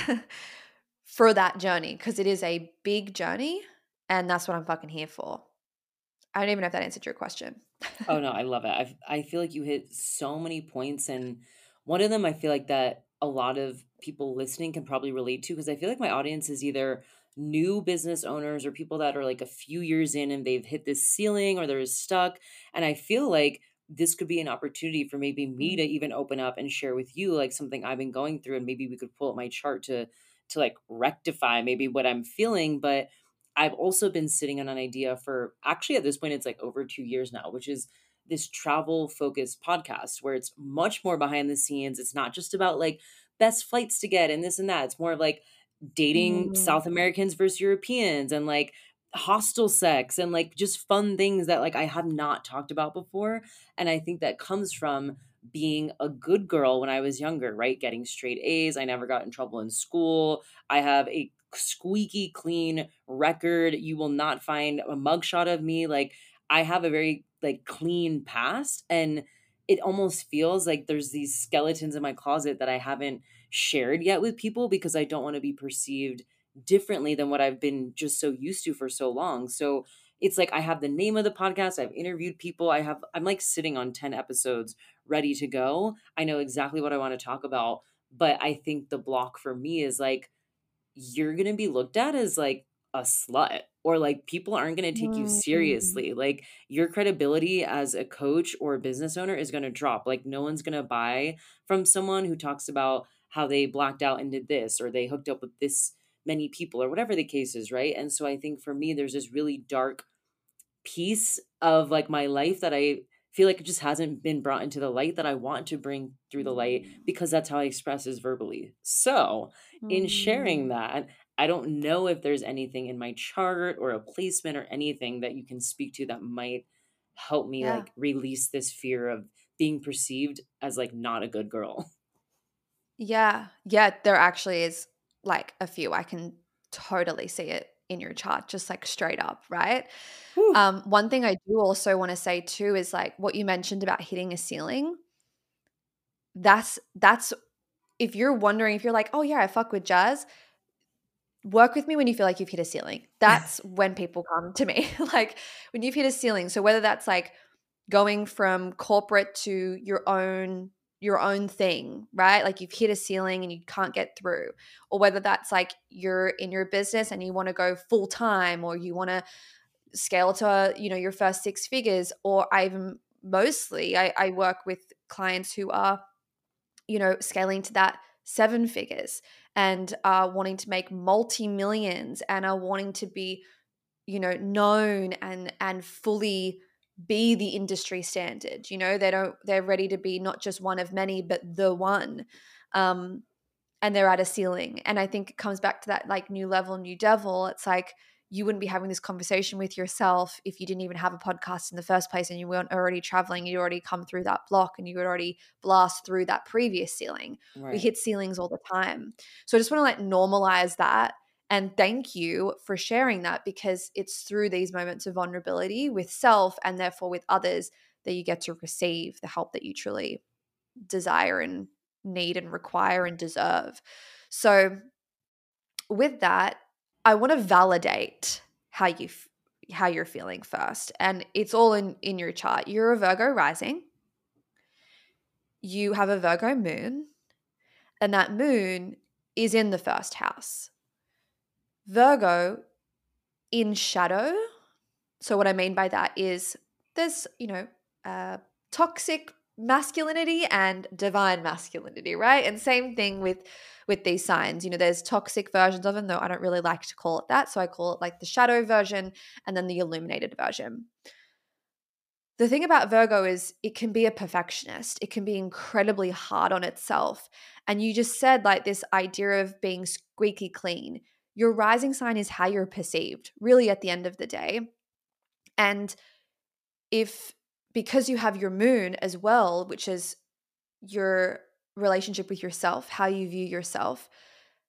for that journey because it is a big journey and that's what I'm fucking here for. I don't even know if that answered your question. oh no, I love it. I I feel like you hit so many points and one of them I feel like that a lot of people listening can probably relate to because I feel like my audience is either new business owners or people that are like a few years in and they've hit this ceiling or they're stuck. And I feel like this could be an opportunity for maybe me to mm-hmm. even open up and share with you like something I've been going through and maybe we could pull up my chart to to like rectify maybe what I'm feeling but I've also been sitting on an idea for actually at this point it's like over 2 years now which is this travel focused podcast where it's much more behind the scenes. It's not just about like best flights to get and this and that. It's more of like dating mm. South Americans versus Europeans and like hostel sex and like just fun things that like I have not talked about before. And I think that comes from being a good girl when I was younger, right? Getting straight A's. I never got in trouble in school. I have a squeaky clean record. You will not find a mugshot of me. Like I have a very like clean past and it almost feels like there's these skeletons in my closet that I haven't shared yet with people because I don't want to be perceived differently than what I've been just so used to for so long. So it's like I have the name of the podcast, I've interviewed people, I have I'm like sitting on 10 episodes ready to go. I know exactly what I want to talk about, but I think the block for me is like you're going to be looked at as like a slut or like people aren't going to take you Mm. seriously. Like your credibility as a coach or a business owner is going to drop. Like no one's going to buy from someone who talks about how they blacked out and did this or they hooked up with this many people or whatever the case is, right? And so I think for me there's this really dark piece of like my life that I feel like it just hasn't been brought into the light that I want to bring through the light because that's how I express is verbally. So, in sharing Mm. that, I don't know if there's anything in my chart or a placement or anything that you can speak to that might help me Yeah. like release this fear of being perceived as like not a good girl. Yeah. Yeah, there actually is like a few. I can totally see it in your chart, just like straight up, right? Whew. Um, one thing I do also want to say too is like what you mentioned about hitting a ceiling. That's that's if you're wondering if you're like, oh yeah, I fuck with Jaz, work with me when you feel like you've hit a ceiling. That's when people come to me. like when you've hit a ceiling. So whether that's like going from corporate to your own your own thing, right? Like you've hit a ceiling and you can't get through. Or whether that's like you're in your business and you want to go full time or you want to scale to, you know, your first six figures or I even mostly I, I work with clients who are, you know, scaling to that seven figures and are wanting to make multi millions and are wanting to be, you know, known and and fully be the industry standard. You know, they don't they're ready to be not just one of many, but the one. Um, and they're at a ceiling. And I think it comes back to that like new level, new devil. It's like you wouldn't be having this conversation with yourself if you didn't even have a podcast in the first place and you weren't already traveling, you'd already come through that block and you would already blast through that previous ceiling. We hit ceilings all the time. So I just want to like normalize that and thank you for sharing that because it's through these moments of vulnerability with self and therefore with others that you get to receive the help that you truly desire and need and require and deserve. So with that, I want to validate how you f- how you're feeling first. And it's all in in your chart. You're a Virgo rising. You have a Virgo moon, and that moon is in the first house. Virgo in shadow. So what I mean by that is there's, you know, uh, toxic masculinity and divine masculinity, right? And same thing with with these signs. You know, there's toxic versions of them, though I don't really like to call it that. So I call it like the shadow version and then the illuminated version. The thing about Virgo is it can be a perfectionist. It can be incredibly hard on itself. And you just said like this idea of being squeaky clean. Your rising sign is how you're perceived, really, at the end of the day. And if because you have your moon as well, which is your relationship with yourself, how you view yourself,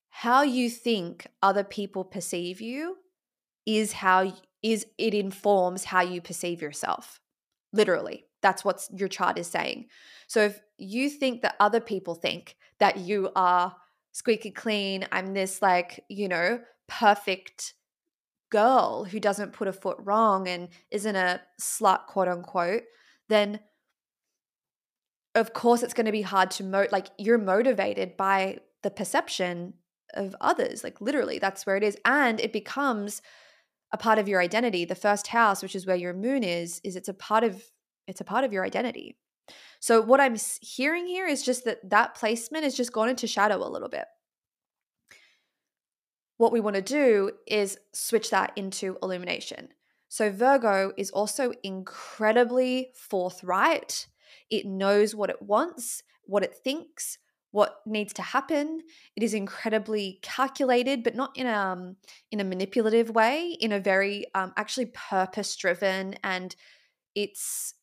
how you think other people perceive you is how is it informs how you perceive yourself. Literally. That's what your chart is saying. So if you think that other people think that you are squeaky clean, I'm this like, you know, perfect girl who doesn't put a foot wrong and isn't a slut, quote unquote, then of course it's going to be hard to mo like you're motivated by the perception of others. Like literally, that's where it is. And it becomes a part of your identity. The first house, which is where your moon is, is it's a part of it's a part of your identity. So what I'm hearing here is just that that placement has just gone into shadow a little bit what we want to do is switch that into illumination. So, Virgo is also incredibly forthright. It knows what it wants, what it thinks, what needs to happen. It is incredibly calculated, but not in a, um, in a manipulative way, in a very um, actually purpose driven, and it's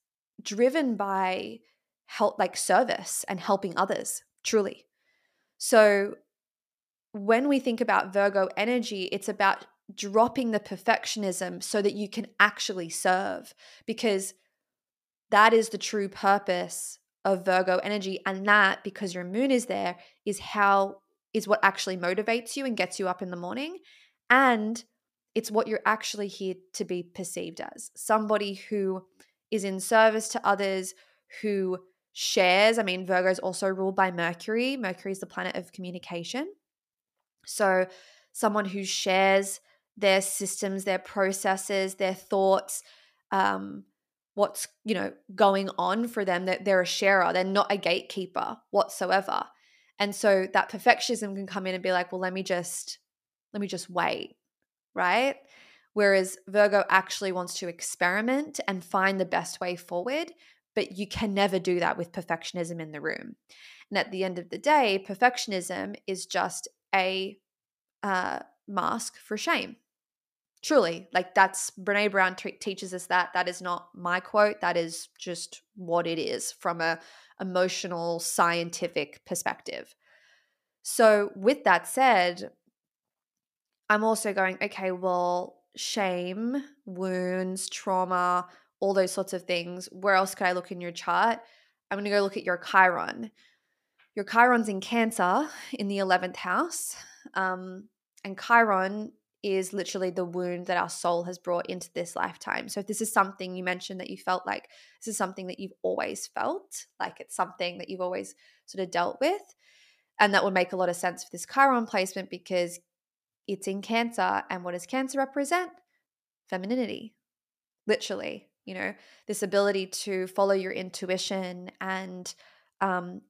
driven by help, like service and helping others, truly. So, when we think about Virgo energy, it's about dropping the perfectionism so that you can actually serve because that is the true purpose of Virgo energy. And that, because your moon is there, is how is what actually motivates you and gets you up in the morning. And it's what you're actually here to be perceived as somebody who is in service to others, who shares. I mean, Virgo is also ruled by Mercury. Mercury is the planet of communication. So, someone who shares their systems, their processes, their thoughts, um, what's you know going on for them that they're a sharer they're not a gatekeeper whatsoever. And so that perfectionism can come in and be like well let me just let me just wait right? Whereas virgo actually wants to experiment and find the best way forward but you can never do that with perfectionism in the room. And at the end of the day perfectionism is just a uh, mask for shame Truly, like that's Brene Brown t- teaches us that. That is not my quote. That is just what it is from a emotional, scientific perspective. So, with that said, I'm also going, okay, well, shame, wounds, trauma, all those sorts of things. Where else could I look in your chart? I'm going to go look at your Chiron. Your Chiron's in Cancer in the 11th house. Um, and Chiron is literally the wound that our soul has brought into this lifetime. So if this is something you mentioned that you felt like this is something that you've always felt, like it's something that you've always sort of dealt with, and that would make a lot of sense for this Chiron placement because it's in Cancer. And what does Cancer represent? Femininity, literally. You know, this ability to follow your intuition and um,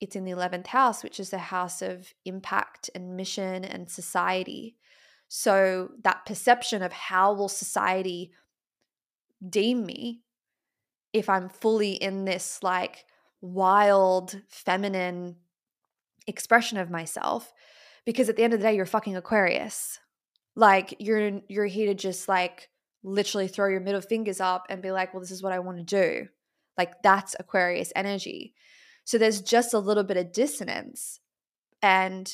it's in the 11th house, which is the house of impact and mission and society. So that perception of how will society deem me if I'm fully in this like wild feminine expression of myself because at the end of the day you're fucking Aquarius. Like you're you're here to just like literally throw your middle fingers up and be like, "Well, this is what I want to do." Like that's Aquarius energy. So there's just a little bit of dissonance and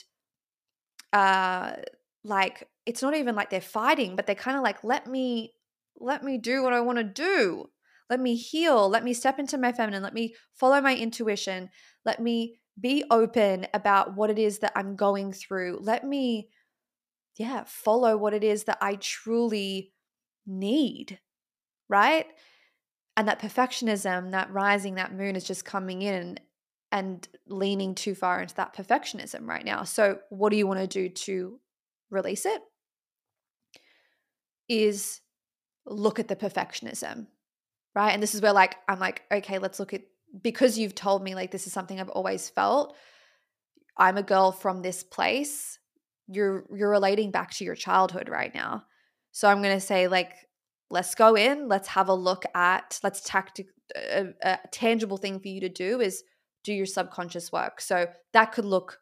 uh like it's not even like they're fighting, but they're kind of like, let me, let me do what I want to do. Let me heal. Let me step into my feminine. Let me follow my intuition. Let me be open about what it is that I'm going through. Let me, yeah, follow what it is that I truly need. Right. And that perfectionism, that rising, that moon is just coming in and leaning too far into that perfectionism right now. So, what do you want to do to release it? is look at the perfectionism, right? And this is where like I'm like, okay, let's look at because you've told me like this is something I've always felt. I'm a girl from this place. You're you're relating back to your childhood right now. So I'm going to say like let's go in, let's have a look at let's tactic a, a tangible thing for you to do is do your subconscious work. So that could look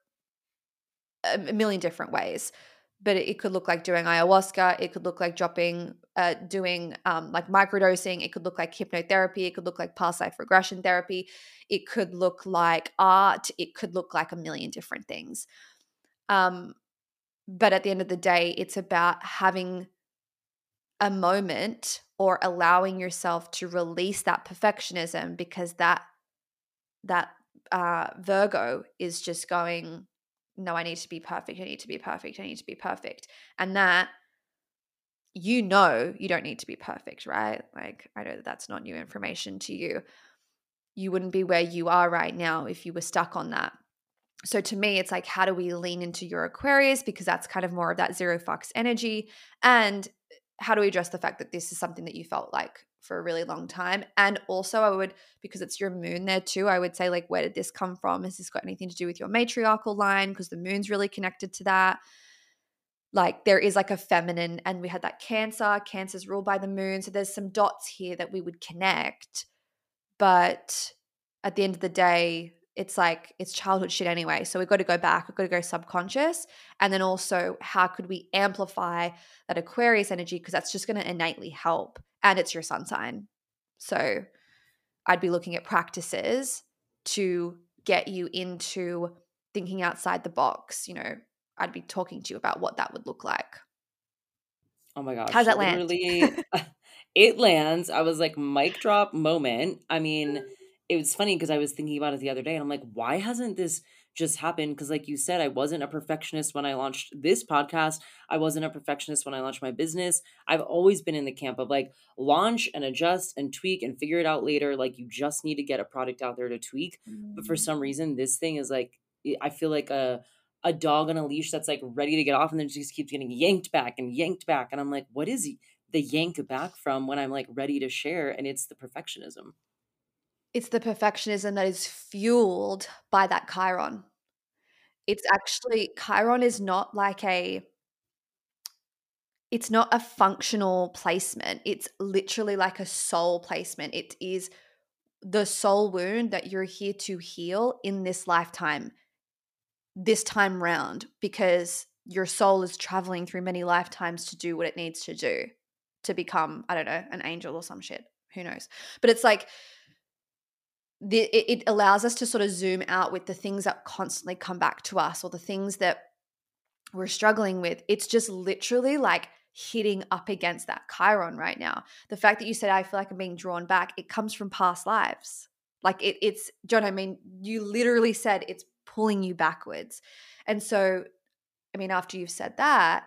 a million different ways but it could look like doing ayahuasca it could look like dropping uh, doing um, like microdosing it could look like hypnotherapy it could look like past life regression therapy it could look like art it could look like a million different things um, but at the end of the day it's about having a moment or allowing yourself to release that perfectionism because that that uh, virgo is just going no, I need to be perfect. I need to be perfect. I need to be perfect. And that you know you don't need to be perfect, right? Like, I know that that's not new information to you. You wouldn't be where you are right now if you were stuck on that. So, to me, it's like, how do we lean into your Aquarius? Because that's kind of more of that zero fucks energy. And how do we address the fact that this is something that you felt like for a really long time. And also, I would, because it's your moon there too, I would say, like, where did this come from? Has this got anything to do with your matriarchal line? Because the moon's really connected to that. Like, there is like a feminine, and we had that Cancer. Cancer's ruled by the moon. So there's some dots here that we would connect. But at the end of the day, it's like it's childhood shit anyway. So we've got to go back, we've got to go subconscious. And then also, how could we amplify that Aquarius energy? Because that's just going to innately help and it's your sun sign. So I'd be looking at practices to get you into thinking outside the box. You know, I'd be talking to you about what that would look like. Oh my gosh. How's that land? it lands. I was like, mic drop moment. I mean, it was funny because I was thinking about it the other day and I'm like, why hasn't this just happened? Because, like you said, I wasn't a perfectionist when I launched this podcast. I wasn't a perfectionist when I launched my business. I've always been in the camp of like launch and adjust and tweak and figure it out later. Like, you just need to get a product out there to tweak. Mm-hmm. But for some mm. reason, this thing is like, I feel like a, a dog on a leash that's like ready to get off and then just keeps getting yanked back and yanked back. And I'm like, what is the yank back from when I'm like ready to share? And it's the perfectionism it's the perfectionism that is fueled by that chiron. It's actually chiron is not like a it's not a functional placement. It's literally like a soul placement. It is the soul wound that you're here to heal in this lifetime, this time round, because your soul is traveling through many lifetimes to do what it needs to do to become, I don't know, an angel or some shit. Who knows? But it's like the, it, allows us to sort of zoom out with the things that constantly come back to us or the things that we're struggling with. It's just literally like hitting up against that Chiron right now. The fact that you said, I feel like I'm being drawn back, it comes from past lives. Like it, it's, John, I mean, you literally said it's pulling you backwards. And so, I mean, after you've said that,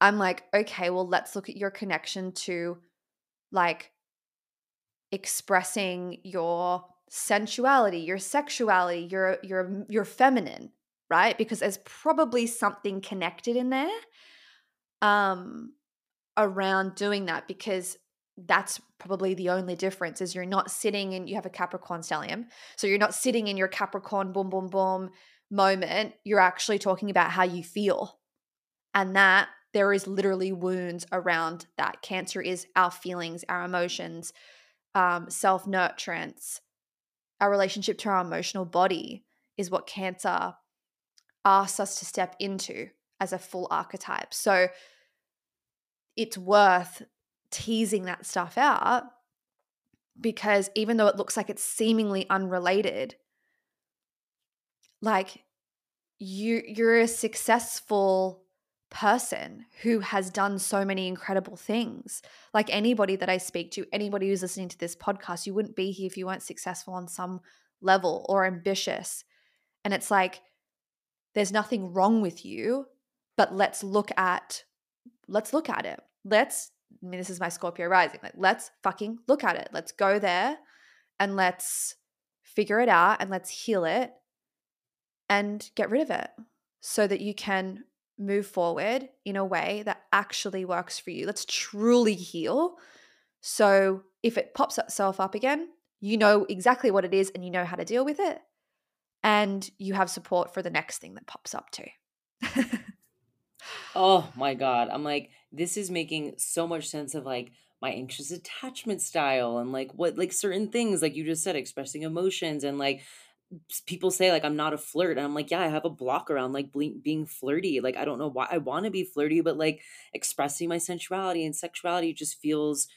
I'm like, okay, well, let's look at your connection to like expressing your sensuality, your sexuality, your your your feminine, right? Because there's probably something connected in there um around doing that because that's probably the only difference is you're not sitting and you have a Capricorn stellium. So you're not sitting in your Capricorn boom boom boom moment. You're actually talking about how you feel. And that there is literally wounds around that. Cancer is our feelings, our emotions, um, self nurturance, our relationship to our emotional body is what Cancer asks us to step into as a full archetype. So it's worth teasing that stuff out because even though it looks like it's seemingly unrelated, like you you're a successful person who has done so many incredible things. Like anybody that I speak to, anybody who's listening to this podcast, you wouldn't be here if you weren't successful on some level or ambitious. And it's like, there's nothing wrong with you, but let's look at let's look at it. Let's I mean this is my Scorpio rising. Like let's fucking look at it. Let's go there and let's figure it out and let's heal it and get rid of it so that you can move forward in a way that actually works for you. Let's truly heal. So if it pops itself up again, you know exactly what it is and you know how to deal with it. And you have support for the next thing that pops up too. oh my God. I'm like, this is making so much sense of like my anxious attachment style and like what, like certain things, like you just said, expressing emotions and like people say like I'm not a flirt and I'm like yeah I have a block around like being flirty like I don't know why I want to be flirty but like expressing my sensuality and sexuality just feels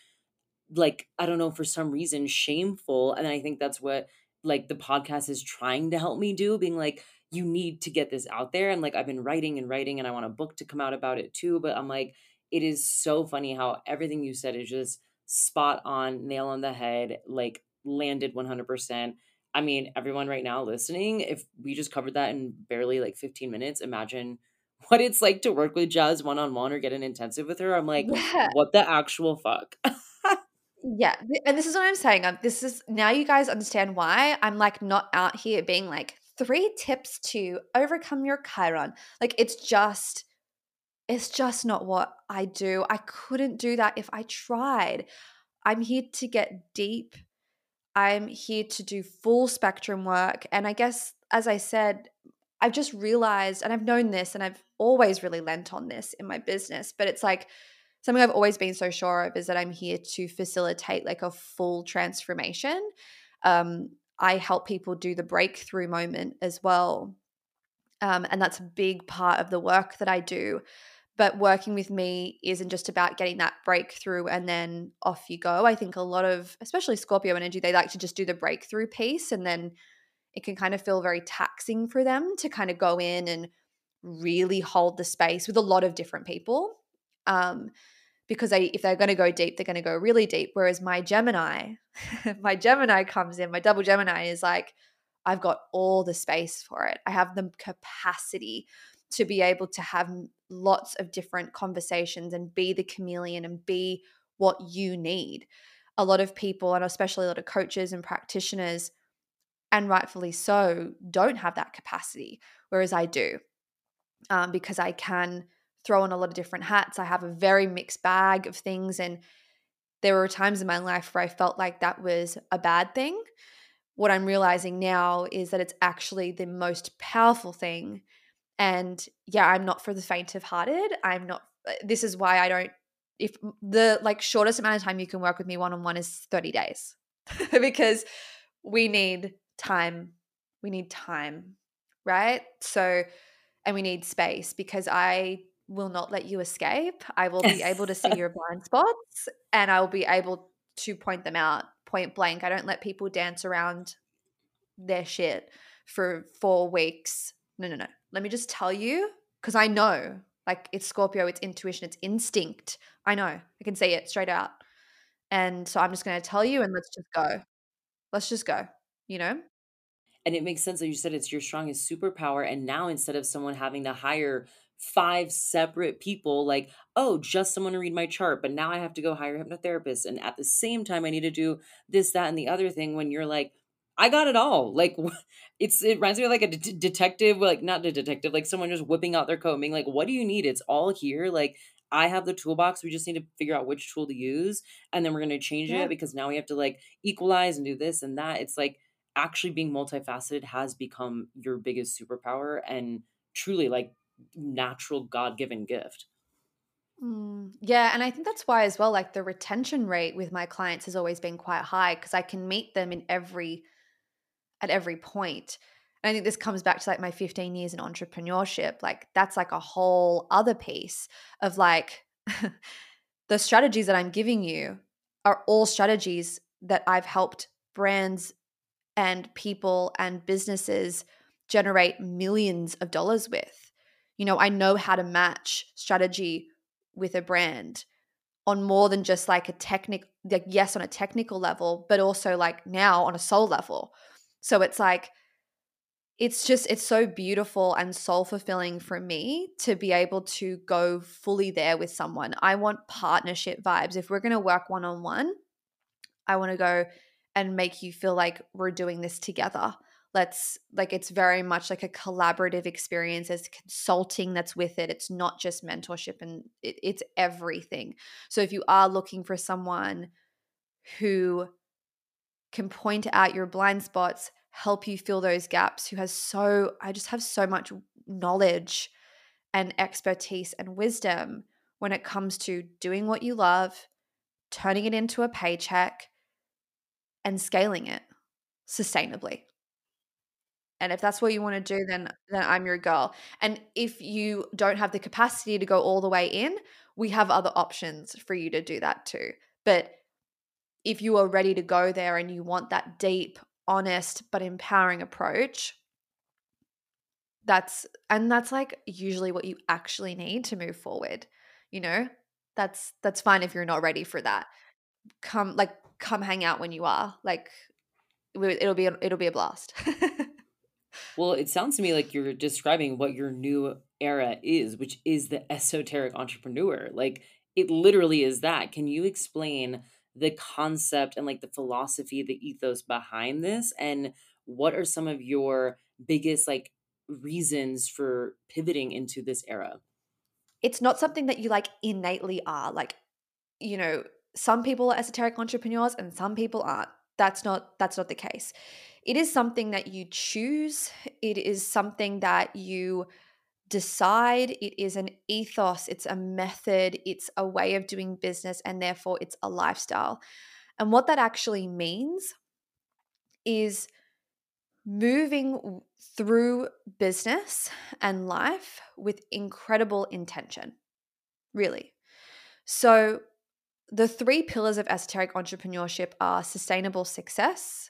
like I don't know for some reason shameful and I think that's what like the podcast is trying to help me do being like you need to get this out there and like I've been writing and writing and I want a book to come out about it too but I'm like it is so funny how everything you said is just spot on nail on the head like landed 100% I mean, everyone right now listening, if we just covered that in barely like 15 minutes, imagine what it's like to work with Jaz one on one or get an intensive with her. I'm like, yeah. what the actual fuck? yeah. And this is what I'm saying. Um, this is now you guys understand why I'm like not out here being like three tips to overcome your Chiron. Like, it's just. It's just not what I do. I couldn't do that if I tried. I'm here to get deep I'm here to do full spectrum work. And I guess, as I said, I've just realized, and I've known this, and I've always really lent on this in my business, but it's like something I've always been so sure of is that I'm here to facilitate like a full transformation. Um, I help people do the breakthrough moment as well. Um, and that's a big part of the work that I do. But working with me isn't just about getting that breakthrough and then off you go. I think a lot of, especially Scorpio energy, they like to just do the breakthrough piece and then it can kind of feel very taxing for them to kind of go in and really hold the space with a lot of different people. Um, because they if they're going to go deep, they're going to go really deep. Whereas my Gemini, my Gemini comes in, my double Gemini is like, I've got all the space for it. I have the capacity to be able to have lots of different conversations and be the chameleon and be what you need. A lot of people, and especially a lot of coaches and practitioners, and rightfully so, don't have that capacity, whereas I do um, because I can throw on a lot of different hats. I have a very mixed bag of things. And there were times in my life where I felt like that was a bad thing. What I'm realizing now is that it's actually the most powerful thing. And yeah, I'm not for the faint of hearted. I'm not, uh, this is why I don't, if the like shortest amount of time you can work with me one on one is 30 days because we need time. We need time, right? So, and we need space because I will not let you escape. I will be able to see your blind spots and I will be able to point them out point blank. I don't let people dance around their shit for four weeks. No, no, no. Let me just tell you because I know like it's Scorpio, it's intuition, it's instinct. I know. I can see it straight out. And so I'm just going to tell you and let's just go. Let's just go, you know? And it makes sense that you said it's your strongest superpower. And now instead of someone having to hire five separate people like oh just someone to read my chart but now i have to go hire a hypnotherapist and at the same time i need to do this that and the other thing when you're like i got it all like it's it reminds me of like a de- detective like not a detective like someone just whipping out their coat being like what do you need it's all here like I have the toolbox. We just need to figure out which tool to use. And then we're going to change yeah. it because now we have to like equalize and do this and that. It's like actually being multifaceted has become your biggest superpower and truly like natural God given gift. Mm, yeah, and I think that's why as well, like the retention rate with my clients has always been quite high because I can meet them in every at every point. And I think this comes back to like my 15 years in entrepreneurship. Like that's like a whole other piece of like the strategies that I'm giving you are all strategies that I've helped brands and people and businesses generate millions of dollars with you know, I know how to match strategy with a brand on more than just like a technical, like, yes, on a technical level, but also like now on a soul level. So it's like, it's just, it's so beautiful and soul fulfilling mm. for me to be able to go fully there with someone. I want partnership vibes. If we're going to work one on one, I want to go and make you feel like we're doing this together. Let's like it's very much like a collaborative experience. There's consulting that's with it. It's not just mentorship and it, it's everything. So if you are looking for someone who can point out your blind spots help you fill those gaps who has so i just have so much knowledge and expertise and wisdom when it comes to doing what you love turning it into a paycheck and scaling it sustainably. And if that's what you want to do then then i'm your girl. And if you don't have the capacity to go all the way in we have other options for you to do that too. But if you are ready to go there and you want that deep honest but empowering approach that's and that's like usually what you actually need to move forward you know that's that's fine if you're not ready for that come like come hang out when you are like it'll be it'll be a blast Well, it sounds to me like you're describing what your new era is, which is the esoteric entrepreneur. Like it literally is that. Can you explain the concept and like the philosophy, the ethos behind this and what are some of your biggest like reasons for pivoting into this era? It's not something that you like innately are. Like, you know, some people are esoteric entrepreneurs and some people aren't. That's not that's not the case it is something that you choose, it is something that you decide, it is an ethos, it's a method, it's a way of doing business, and therefore it's a lifestyle. And what that actually means is moving through business and life with incredible intention, really. So, the three pillars of esoteric entrepreneurship are sustainable success,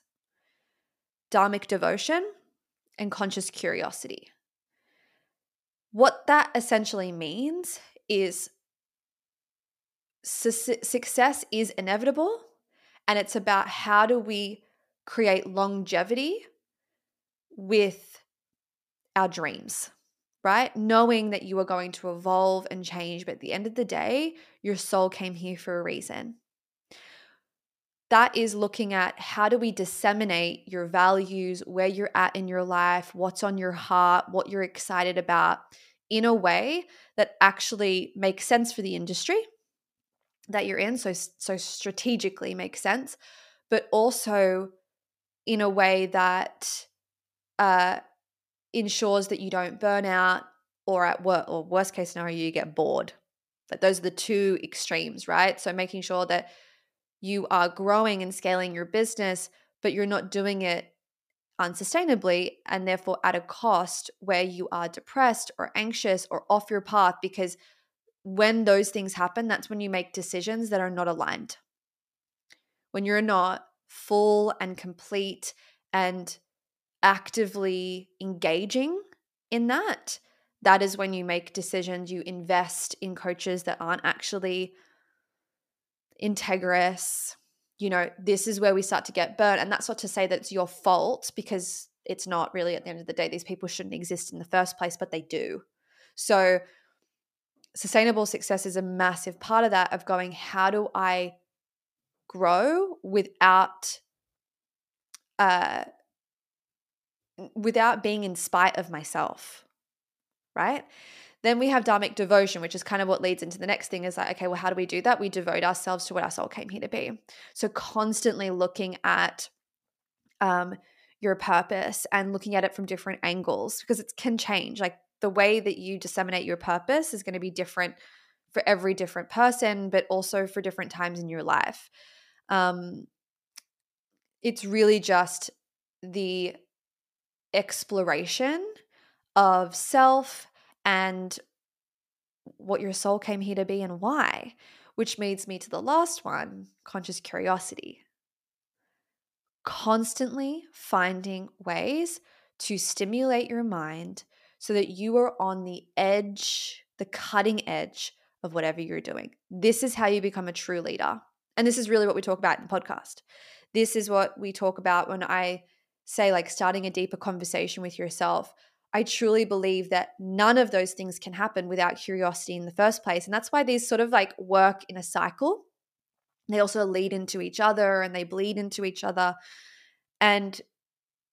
dharmic devotion, and conscious curiosity. What that essentially means is su- success is inevitable and it's about how do we create longevity with our dreams right? Knowing that you are going to evolve and change, but at the end of the day, your soul came here for a reason. That is looking at how do we disseminate your values, where you're at in your life, what's on your heart, what you're excited about in a way that actually makes sense for the industry that you're in, so so strategically makes sense, but also in a way that uh, ensures that you don't burn out or at work or worst case scenario you get bored. Like those are the two extremes right? So making sure that you are growing and scaling your business but you're not doing it unsustainably and therefore at a cost where you are depressed or anxious or off your path because when those things happen that's when you make decisions that are not aligned. When you're not full and complete and actively engaging in that, that is when you make decisions, you invest in coaches that aren't actually integrous. You know, this is where we start to get burnt. And that's not to say that it's your fault because it's not really at the end of the day. These people shouldn't exist in the first place, but they do. So, sustainable success is a massive part of that of going, how do I grow without uh, without being in spite of myself, right? Then we have dharmic devotion, which is kind of what leads into the next thing is like, okay, well, how do we do that? We devote ourselves to what our soul came here to be. So constantly looking at um, your purpose and looking at it from different angles because it can change. Like the way that you disseminate your purpose is going to be different for every different person, but also for different times in your life. Um, it's really just the exploration of self and what your soul came here to be and why, which leads me to the last one conscious curiosity. Constantly finding ways to stimulate your mind so that you are on the edge, the cutting edge of whatever you're doing. This is how you become a true leader. And this is really what we talk about in the podcast. This is what we talk about when I say like starting a deeper conversation with yourself, I truly believe that none of those things can happen without curiosity in the first place. And that's why these sort of like work in a cycle. They also lead into each other and they bleed into each other. And,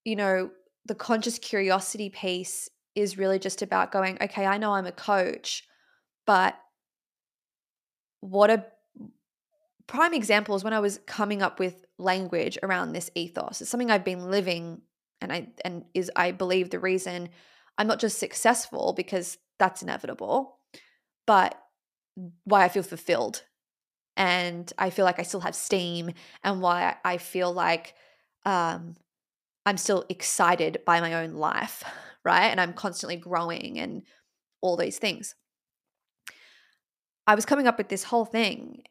you know, the conscious curiosity piece is really just about going, okay, I know I'm a coach, but what a prime example is when I was coming up with language around this ethos. It's something I've been living and I and is I believe the reason I'm not just successful because that's inevitable, but why I feel fulfilled and I feel like I still have steam and why I feel like um, I'm still excited by my own life, right? And I'm constantly growing and all these things. I was coming up with this whole thing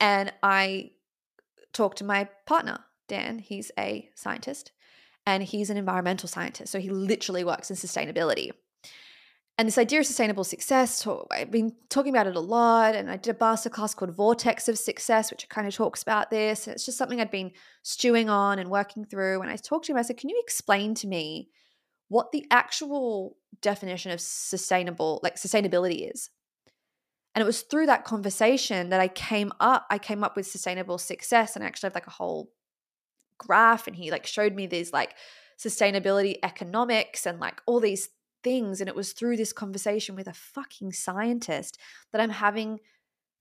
and I talked to my partner, Dan. He's a scientist and he's an environmental scientist. So he literally works in sustainability. And this idea of sustainable success, I've been talking about it a lot. And I did a masterclass called Vortex of Success, which kind of talks about this. And it's just something I'd been stewing on and working through. And I talked to him, I said, Can you explain to me what the actual definition of sustainable, like sustainability is? And it was through that conversation that I came up, I came up with sustainable success and I actually have like a whole graph and he like showed me these like sustainability economics and like all these things. And it was through this conversation with a fucking scientist that I'm having,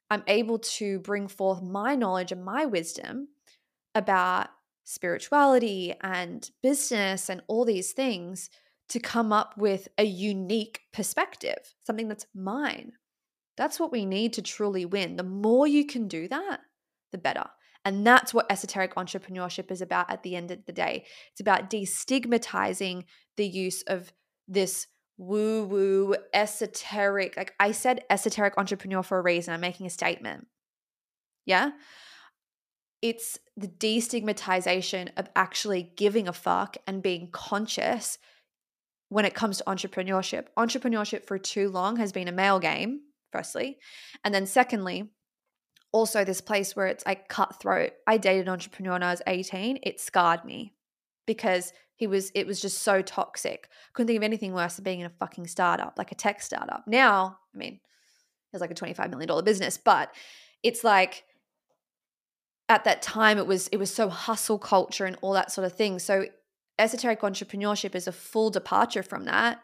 I'm able to bring forth my knowledge and my wisdom about spirituality and business and all these things to come up with a unique perspective, something that's mine. That's what we need to truly win. The more you can do that, the better. And that's what esoteric entrepreneurship is about at the end of the day. It's about destigmatizing the use of this woo woo, esoteric. Like I said, esoteric entrepreneur for a reason. I'm making a statement. Yeah. It's the destigmatization of actually giving a fuck and being conscious when it comes to entrepreneurship. Entrepreneurship for too long has been a male game firstly. And then secondly, also this place where it's like cutthroat. I dated an entrepreneur when I was 18. It scarred me because he was it was just so toxic. Couldn't think of anything worse than being in a fucking startup, like a tech startup. Now, I mean, it's like a $25 million business, but it's like at that time it was it was so hustle culture and all that sort of thing. So esoteric entrepreneurship is a full departure from that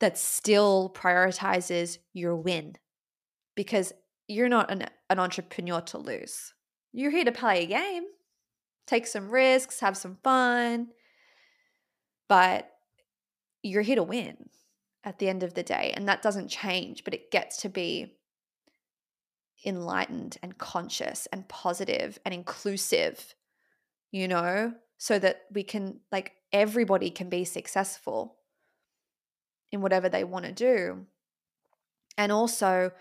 that still prioritizes your win because you're not an, an entrepreneur to lose. You're here to play a game, take some risks, have some fun, but you're here to win at the end of the day. And that doesn't change, but it gets to be enlightened and conscious and positive and inclusive, you know, so that we can, like, everybody can be successful in whatever they want to do. And also,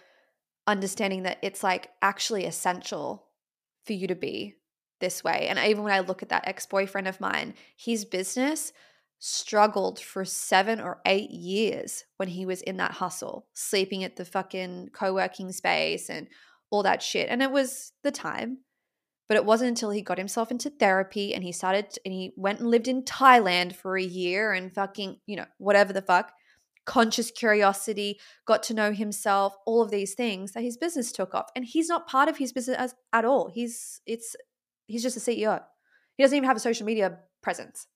understanding that it's like actually essential for you to be this way. And even when I look at that ex boyfriend of mine, his business struggled for seven or eight years when he was in that hustle, sleeping at the fucking co working space and all that shit. And it was the time. But it wasn't until he got himself into therapy and he started and he went and lived in Thailand for a year and fucking, you know, whatever the fuck conscious curiosity, got to know himself, all of these things that his business took off. And he's not part of his business as, at all. He's it's he's just a CEO. He doesn't even have a social media presence.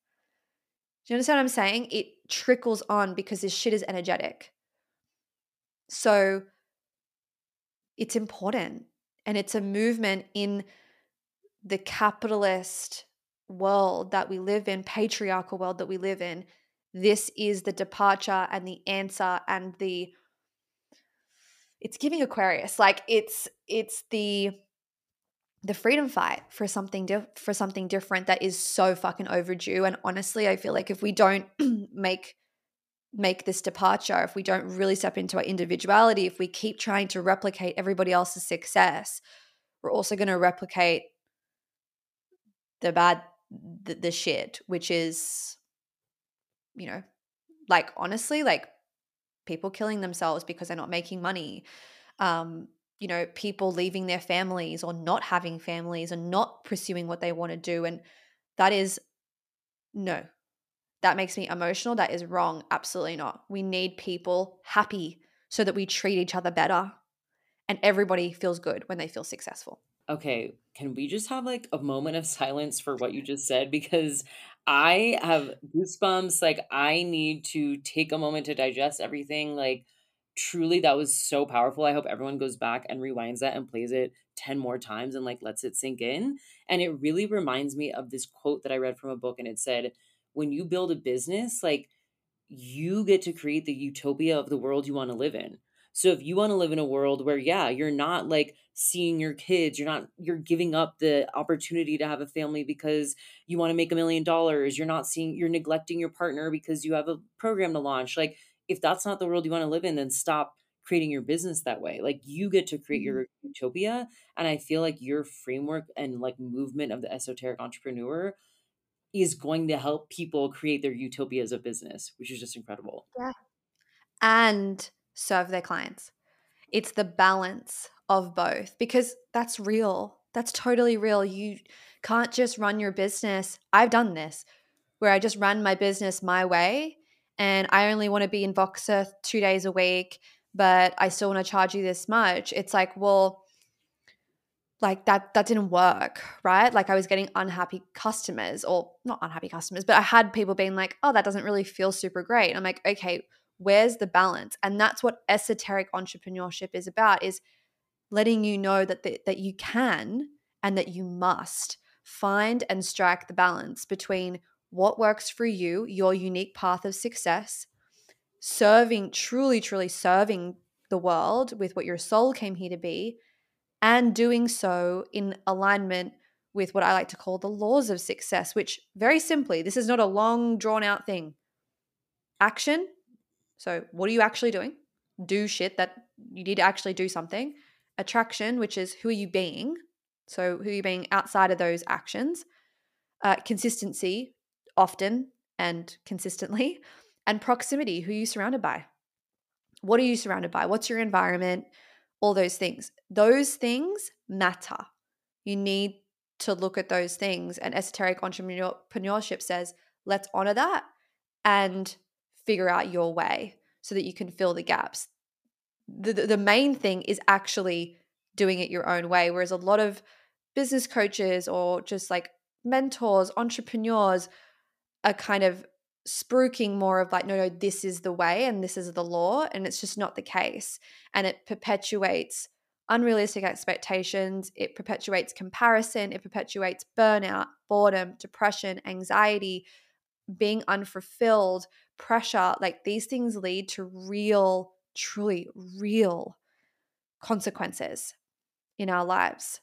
Do you understand what I'm saying? It trickles on because this shit is energetic. So it's important. And it's a movement in the capitalist world that we live in, patriarchal world that we live in, this is the departure and the answer and the it's giving aquarius like it's it's the the freedom fight for something di- for something different that is so fucking overdue. And honestly i feel like if we don't make make this departure if we don't really step into our individuality if we keep trying to replicate everybody else's success we're also going to replicate the bad the, the shit which is you know, like honestly, like people killing themselves because they're not making money. Um, you know, people leaving their families or not having families and not pursuing what they want to do. And that is no, that makes me emotional. That is wrong. Absolutely not. We need people happy so that we treat each other better and everybody feels good when they feel successful. Okay, can we just have like a moment of silence for what you just said? Because I have goosebumps. Like, I need to take a moment to digest everything. Like, truly, that was so powerful. I hope everyone goes back and rewinds that and plays it 10 more times and like lets it sink in. And it really reminds me of this quote that I read from a book, and it said, When you build a business, like, you get to create the utopia of the world you want to live in. So if you want to live in a world where yeah, you're not like seeing your kids, you're not you're giving up the opportunity to have a family because you want to make a million dollars, you're not seeing you're neglecting your partner because you have a program to launch. Like if that's not the world you want to live in, then stop creating your business that way. Like you get to create mm-hmm. your utopia and I feel like your framework and like movement of the esoteric entrepreneur is going to help people create their utopias of business, which is just incredible. Yeah. And serve their clients. It's the balance of both because that's real. That's totally real. You can't just run your business. I've done this where I just run my business my way and I only want to be in Voxer two days a week, but I still want to charge you this much. It's like, well, like that that didn't work right like i was getting unhappy customers or not unhappy customers but i had people being like oh that doesn't really feel super great i'm like okay where's the balance and that's what esoteric entrepreneurship is about is letting you know that the, that you can and that you must find and strike the balance between what works for you your unique path of success serving truly truly serving the world with what your soul came here to be and doing so in alignment with what I like to call the laws of success, which very simply, this is not a long drawn out thing. Action so, what are you actually doing? Do shit that you need to actually do something. Attraction, which is who are you being? So, who are you being outside of those actions? Uh, consistency, often and consistently. And proximity, who are you surrounded by? What are you surrounded by? What's your environment? All those things. Those things matter. You need to look at those things. And esoteric entrepreneurship says, let's honor that and figure out your way so that you can fill the gaps. The, the, main thing is actually doing it your own way. Whereas a lot of business coaches or just like mentors, entrepreneurs are kind of spruiking more of like, no, no, this is the way and this is the law. And it's just not the case. And it perpetuates unrealistic expectations, it perpetuates comparison, it perpetuates burnout, boredom, depression, anxiety, being unfulfilled, pressure. Like these things lead to real, truly real consequences in our lives.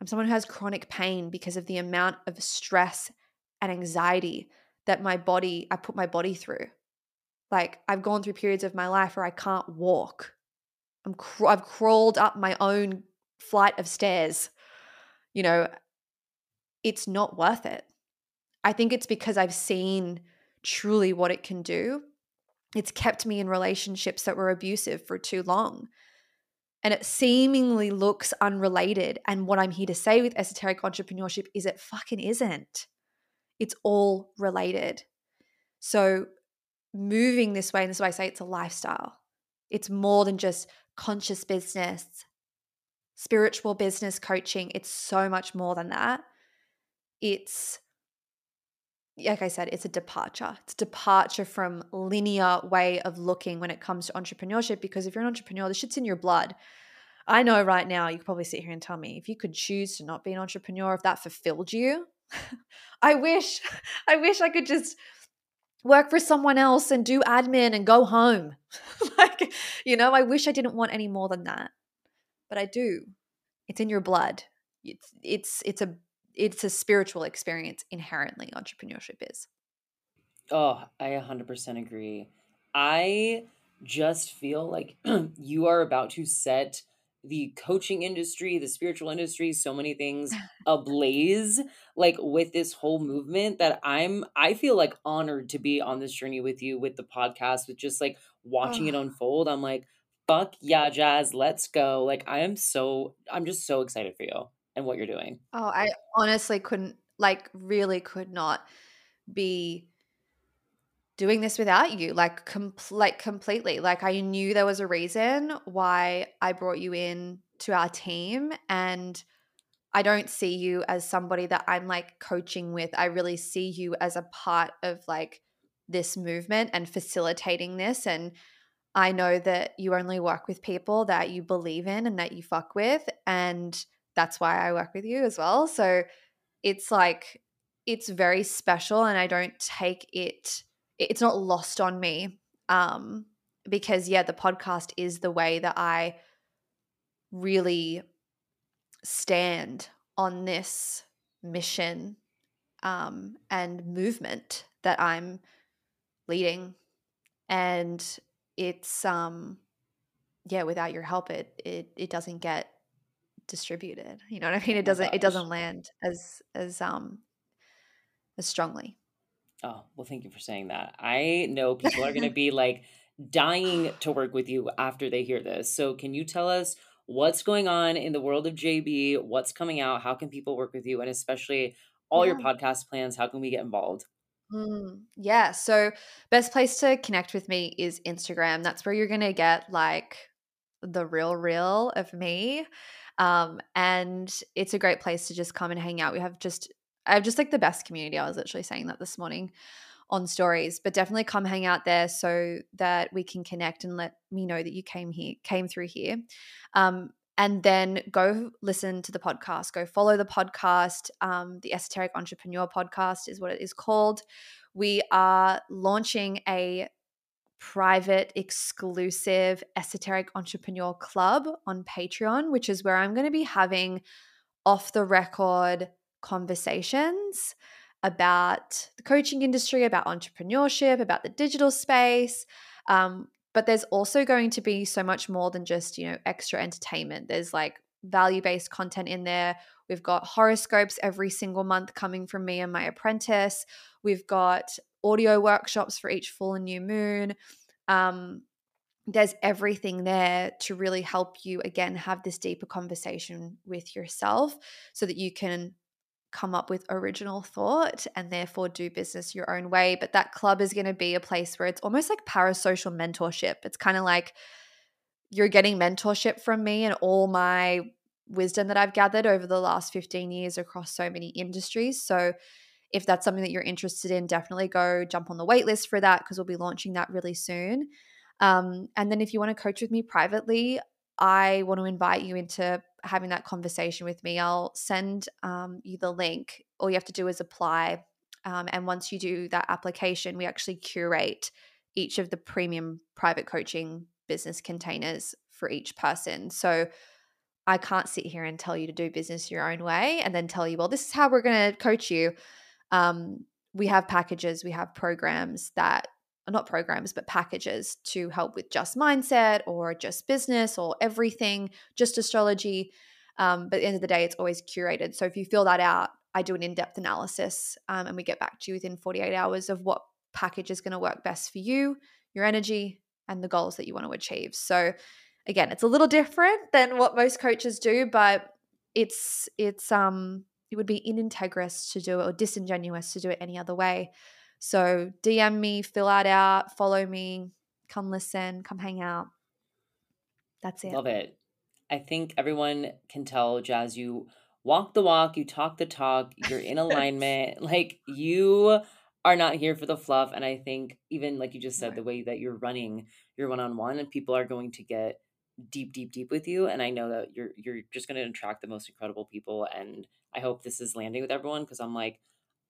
I'm someone who has chronic pain because of the amount of stress and anxiety that my body, I put my body through. Like I've gone through periods of my life where I can't walk I'm cr- I've crawled up my own flight of stairs. You know, it's not worth it. I think it's because I've seen truly what it can do. It's kept me in relationships that were abusive for too long. And it seemingly looks unrelated. And what I'm here to say with esoteric entrepreneurship is it fucking isn't. It's all related. So, moving this way, and this is why I say it's a lifestyle. It's more than just conscious business, spiritual business coaching. It's so much more than that. It's, like I said, it's a departure. It's a departure from linear way of looking when it comes to entrepreneurship. Because if you're an entrepreneur, the shit's in your blood. I know right now you could probably sit here and tell me if you could choose to not be an entrepreneur, if that fulfilled you, I wish, I wish I could just work for someone else and do admin and go home. like, you know, I wish I didn't want any more than that. But I do. It's in your blood. It's it's it's a it's a spiritual experience inherently entrepreneurship is. Oh, I 100% agree. I just feel like you are about to set the coaching industry, the spiritual industry, so many things ablaze like with this whole movement that I'm I feel like honored to be on this journey with you with the podcast with just like watching it unfold. I'm like fuck yeah Jaz, let's go. Like I am so I'm just so excited for you and what you're doing. Oh, I honestly couldn't like really could not be doing this without you like com- like completely like i knew there was a reason why i brought you in to our team and i don't see you as somebody that i'm like coaching with i really see you as a part of like this movement and facilitating this and i know that you only work with people that you believe in and that you fuck with and that's why i work with you as well so it's like it's very special and i don't take it it's not lost on me um, because yeah the podcast is the way that i really stand on this mission um, and movement that i'm leading and it's um yeah without your help it it it doesn't get distributed you know what i mean it oh doesn't it doesn't land as as um as strongly Oh, well, thank you for saying that. I know people are going to be like dying to work with you after they hear this. So, can you tell us what's going on in the world of JB? What's coming out? How can people work with you? And especially all yeah. your podcast plans, how can we get involved? Mm, yeah. So, best place to connect with me is Instagram. That's where you're going to get like the real, real of me. Um, and it's a great place to just come and hang out. We have just I have just like the best community. I was literally saying that this morning on stories, but definitely come hang out there so that we can connect and let me know that you came here, came through here. Um, and then go listen to the podcast, go follow the podcast. Um, the Esoteric Entrepreneur podcast is what it is called. We are launching a private, exclusive Esoteric Entrepreneur Club on Patreon, which is where I'm going to be having off the record conversations about the coaching industry, about entrepreneurship, about the digital space. Um, but there's also going to be so much more than just, you know, extra entertainment. There's like value based content in there. We've got horoscopes every single month coming from me and my apprentice. We've got audio workshops for each full and new moon. Um, there's everything there to really help you again have this deeper conversation with yourself so that you can come up with original thought and therefore do business your own way. But that club is going to be a place where it's almost like parasocial mentorship. It's kind of like you're getting mentorship from me and all my wisdom that I've gathered over the last 15 years across so many industries. So if that's something that you're interested in definitely go jump on the waitlist for that because we'll be launching that really soon um, and then if you want to coach with me privately, I want to invite you into having that conversation with me. I'll send um, you the link. All you have to do is apply. Um, and once you do that application, we actually curate each of the premium private coaching business containers for each person. So I can't sit here and tell you to do business your own way and then tell you, well, this is how we're going to coach you. Um, we have packages, we have programs that are not programs, but packages to help with just mindset or just business or everything, just astrology. Um, but at the end of the day, it's always curated. So if you fill that out, I do an in depth analysis um, and we get back to you within 48 hours of what package is going to work best for you, your energy, and the goals that you want to achieve. So again, it's a little different than what most coaches do, but it's it's um it would be inintegrous to do it or disingenuous to do it any other way. So DM me, fill that out, follow me, come listen, come hang out. That's it. Love it. I think everyone can tell, Jaz, you walk the walk, you talk the talk, you're in alignment. like you are not here for the fluff. And I think even like you just said, the way that you're running your one on one and people are going to get deep, deep, deep with you. And I know that you're you're just gonna attract the most incredible people. And I hope this is landing with everyone because I'm like,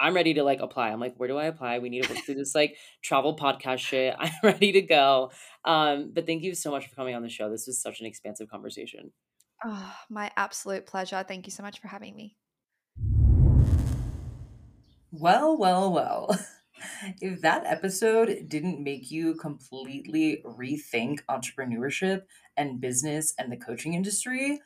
I'm ready to like apply. I'm like, where do I apply? We need to work through this like travel podcast shit. I'm ready to go. Um, but thank you so much for coming on the show. This was such an expansive conversation. Oh, my absolute pleasure. Thank you so much for having me. Well, well, well. If that episode didn't make you completely rethink entrepreneurship and business and the coaching industry,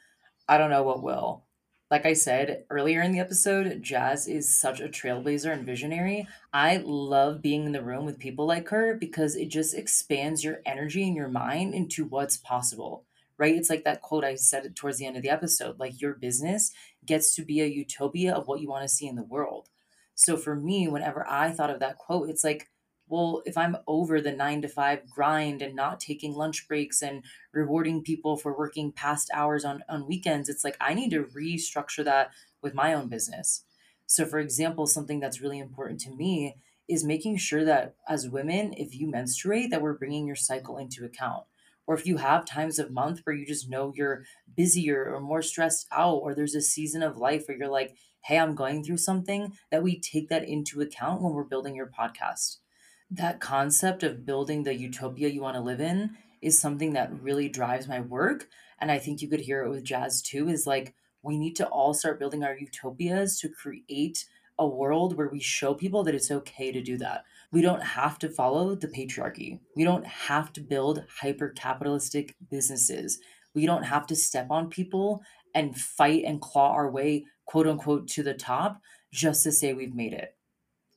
I don't know what will. Like I said earlier in the episode, Jaz is such a trailblazer and visionary. I love being in the room with people like her because it just expands your energy and your mind into what's possible, right? It's like that quote I said towards the end of the episode like, your business gets to be a utopia of what you want to see in the world. So for me, whenever I thought of that quote, it's like, well, if I'm over the nine to five grind and not taking lunch breaks and rewarding people for working past hours on, on weekends, it's like I need to restructure that with my own business. So, for example, something that's really important to me is making sure that as women, if you menstruate, that we're bringing your cycle into account. Or if you have times of month where you just know you're busier or more stressed out, or there's a season of life where you're like, hey, I'm going through something, that we take that into account when we're building your podcast that concept of building the utopia you want to live in is something that really drives my work and i think you could hear it with Jaz too is like we need to all start building our utopias to create a world where we show people that it's okay to do that. We don't have to follow the patriarchy. We don't have to build hyper capitalistic businesses. We don't have to step on people and fight and claw our way quote unquote to the top just to say we've made it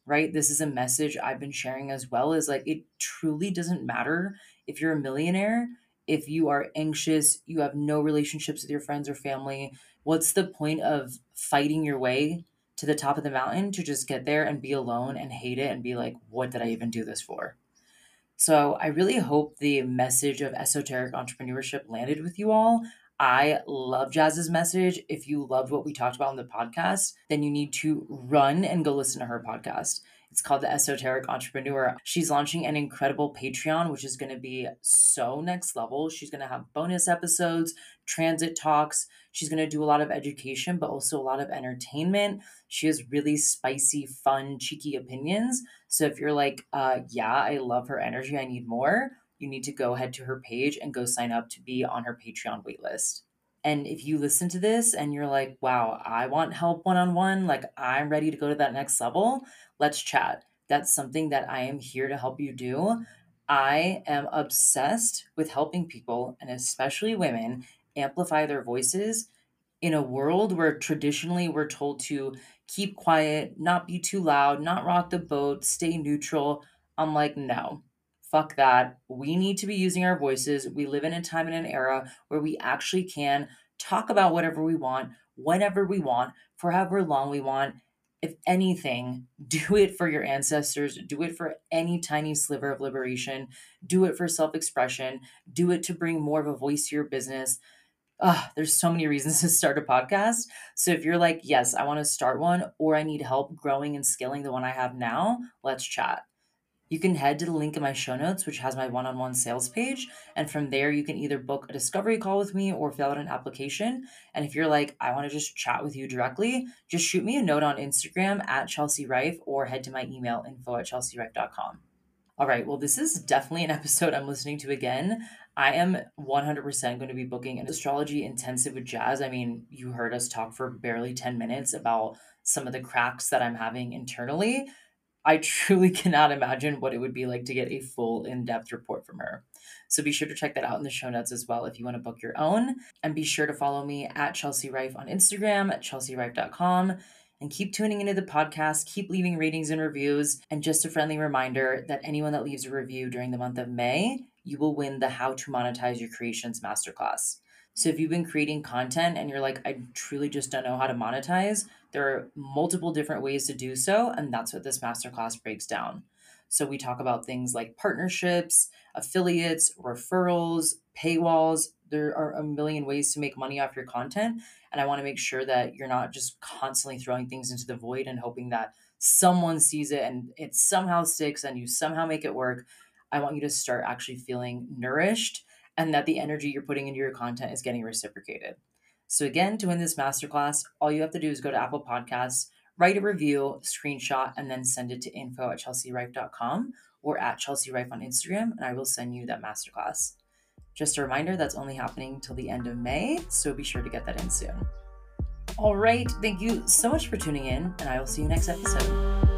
right? This is a message I've been sharing as well is like it truly doesn't matter if you're a millionaire, if you are anxious, you have no relationships with your friends or family. What's the point of fighting your way to the top of the mountain to just get there and be alone and hate it and be like, what did I even do this for? So I really hope the message of esoteric entrepreneurship landed with you all. I love Jaz's message. If you loved what we talked about on the podcast, then you need to run and go listen to her podcast. It's called The Esoteric Entrepreneur. She's launching an incredible Patreon, which is going to be so next level. She's going to have bonus episodes, transit talks. She's going to do a lot of education, but also a lot of entertainment. She has really spicy, fun, cheeky opinions. So if you're like, uh, yeah, I love her energy, I need more, you need to go head to her page and go sign up to be on her Patreon waitlist. And if you listen to this and you're like, wow, I want help one on one, like I'm ready to go to that next level, let's chat. That's something that I am here to help you do. I am obsessed with helping people, and especially women, amplify their voices in a world where traditionally we're told to keep quiet, not be too loud, not rock the boat, stay neutral. I'm like, no, Fuck that. We need to be using our voices. We live in a time and an era where we actually can talk about whatever we want, whenever we want, for however long we want. If anything, do it for your ancestors, do it for any tiny sliver of liberation, do it for self expression, do it to bring more of a voice to your business. Ugh, there's so many reasons to start a podcast. So if you're like, yes, I want to start one or I need help growing and scaling the one I have now, let's chat. You can head to the link in my show notes, which has my one on one sales page. And from there, you can either book a discovery call with me or fill out an application. And if you're like, I want to just chat with you directly, just shoot me a note on Instagram at Chelsea Rife or head to my email info at chelsearife.com. All right, well, this is definitely an episode I'm listening to again. I am 100% going to be booking an astrology intensive with Jaz. I mean, you heard us talk for barely 10 minutes about some of the cracks that I'm having internally. I truly cannot imagine what it would be like to get a full in depth report from her. So be sure to check that out in the show notes as well if you want to book your own. And be sure to follow me at Chelsea Rife on Instagram, at chelsearife.com. And keep tuning into the podcast, keep leaving ratings and reviews. And just a friendly reminder that anyone that leaves a review during the month of May, you will win the How to Monetize Your Creations Masterclass. So if you've been creating content and you're like, I truly just don't know how to monetize, there are multiple different ways to do so. And that's what this masterclass breaks down. So we talk about things like partnerships, affiliates, referrals, paywalls. There are a million ways to make money off your content. And I want to make sure that you're not just constantly throwing things into the void and hoping that someone sees it and it somehow sticks and you somehow make it work. I want you to start actually feeling nourished and that the energy you're putting into your content is getting reciprocated. So, again, to win this masterclass, all you have to do is go to Apple Podcasts, write a review, screenshot, and then send it to info at chelsearife.com or at Chelsea Rife on Instagram, and I will send you that masterclass. Just a reminder that's only happening till the end of May, so be sure to get that in soon. All right, thank you so much for tuning in, and I will see you next episode.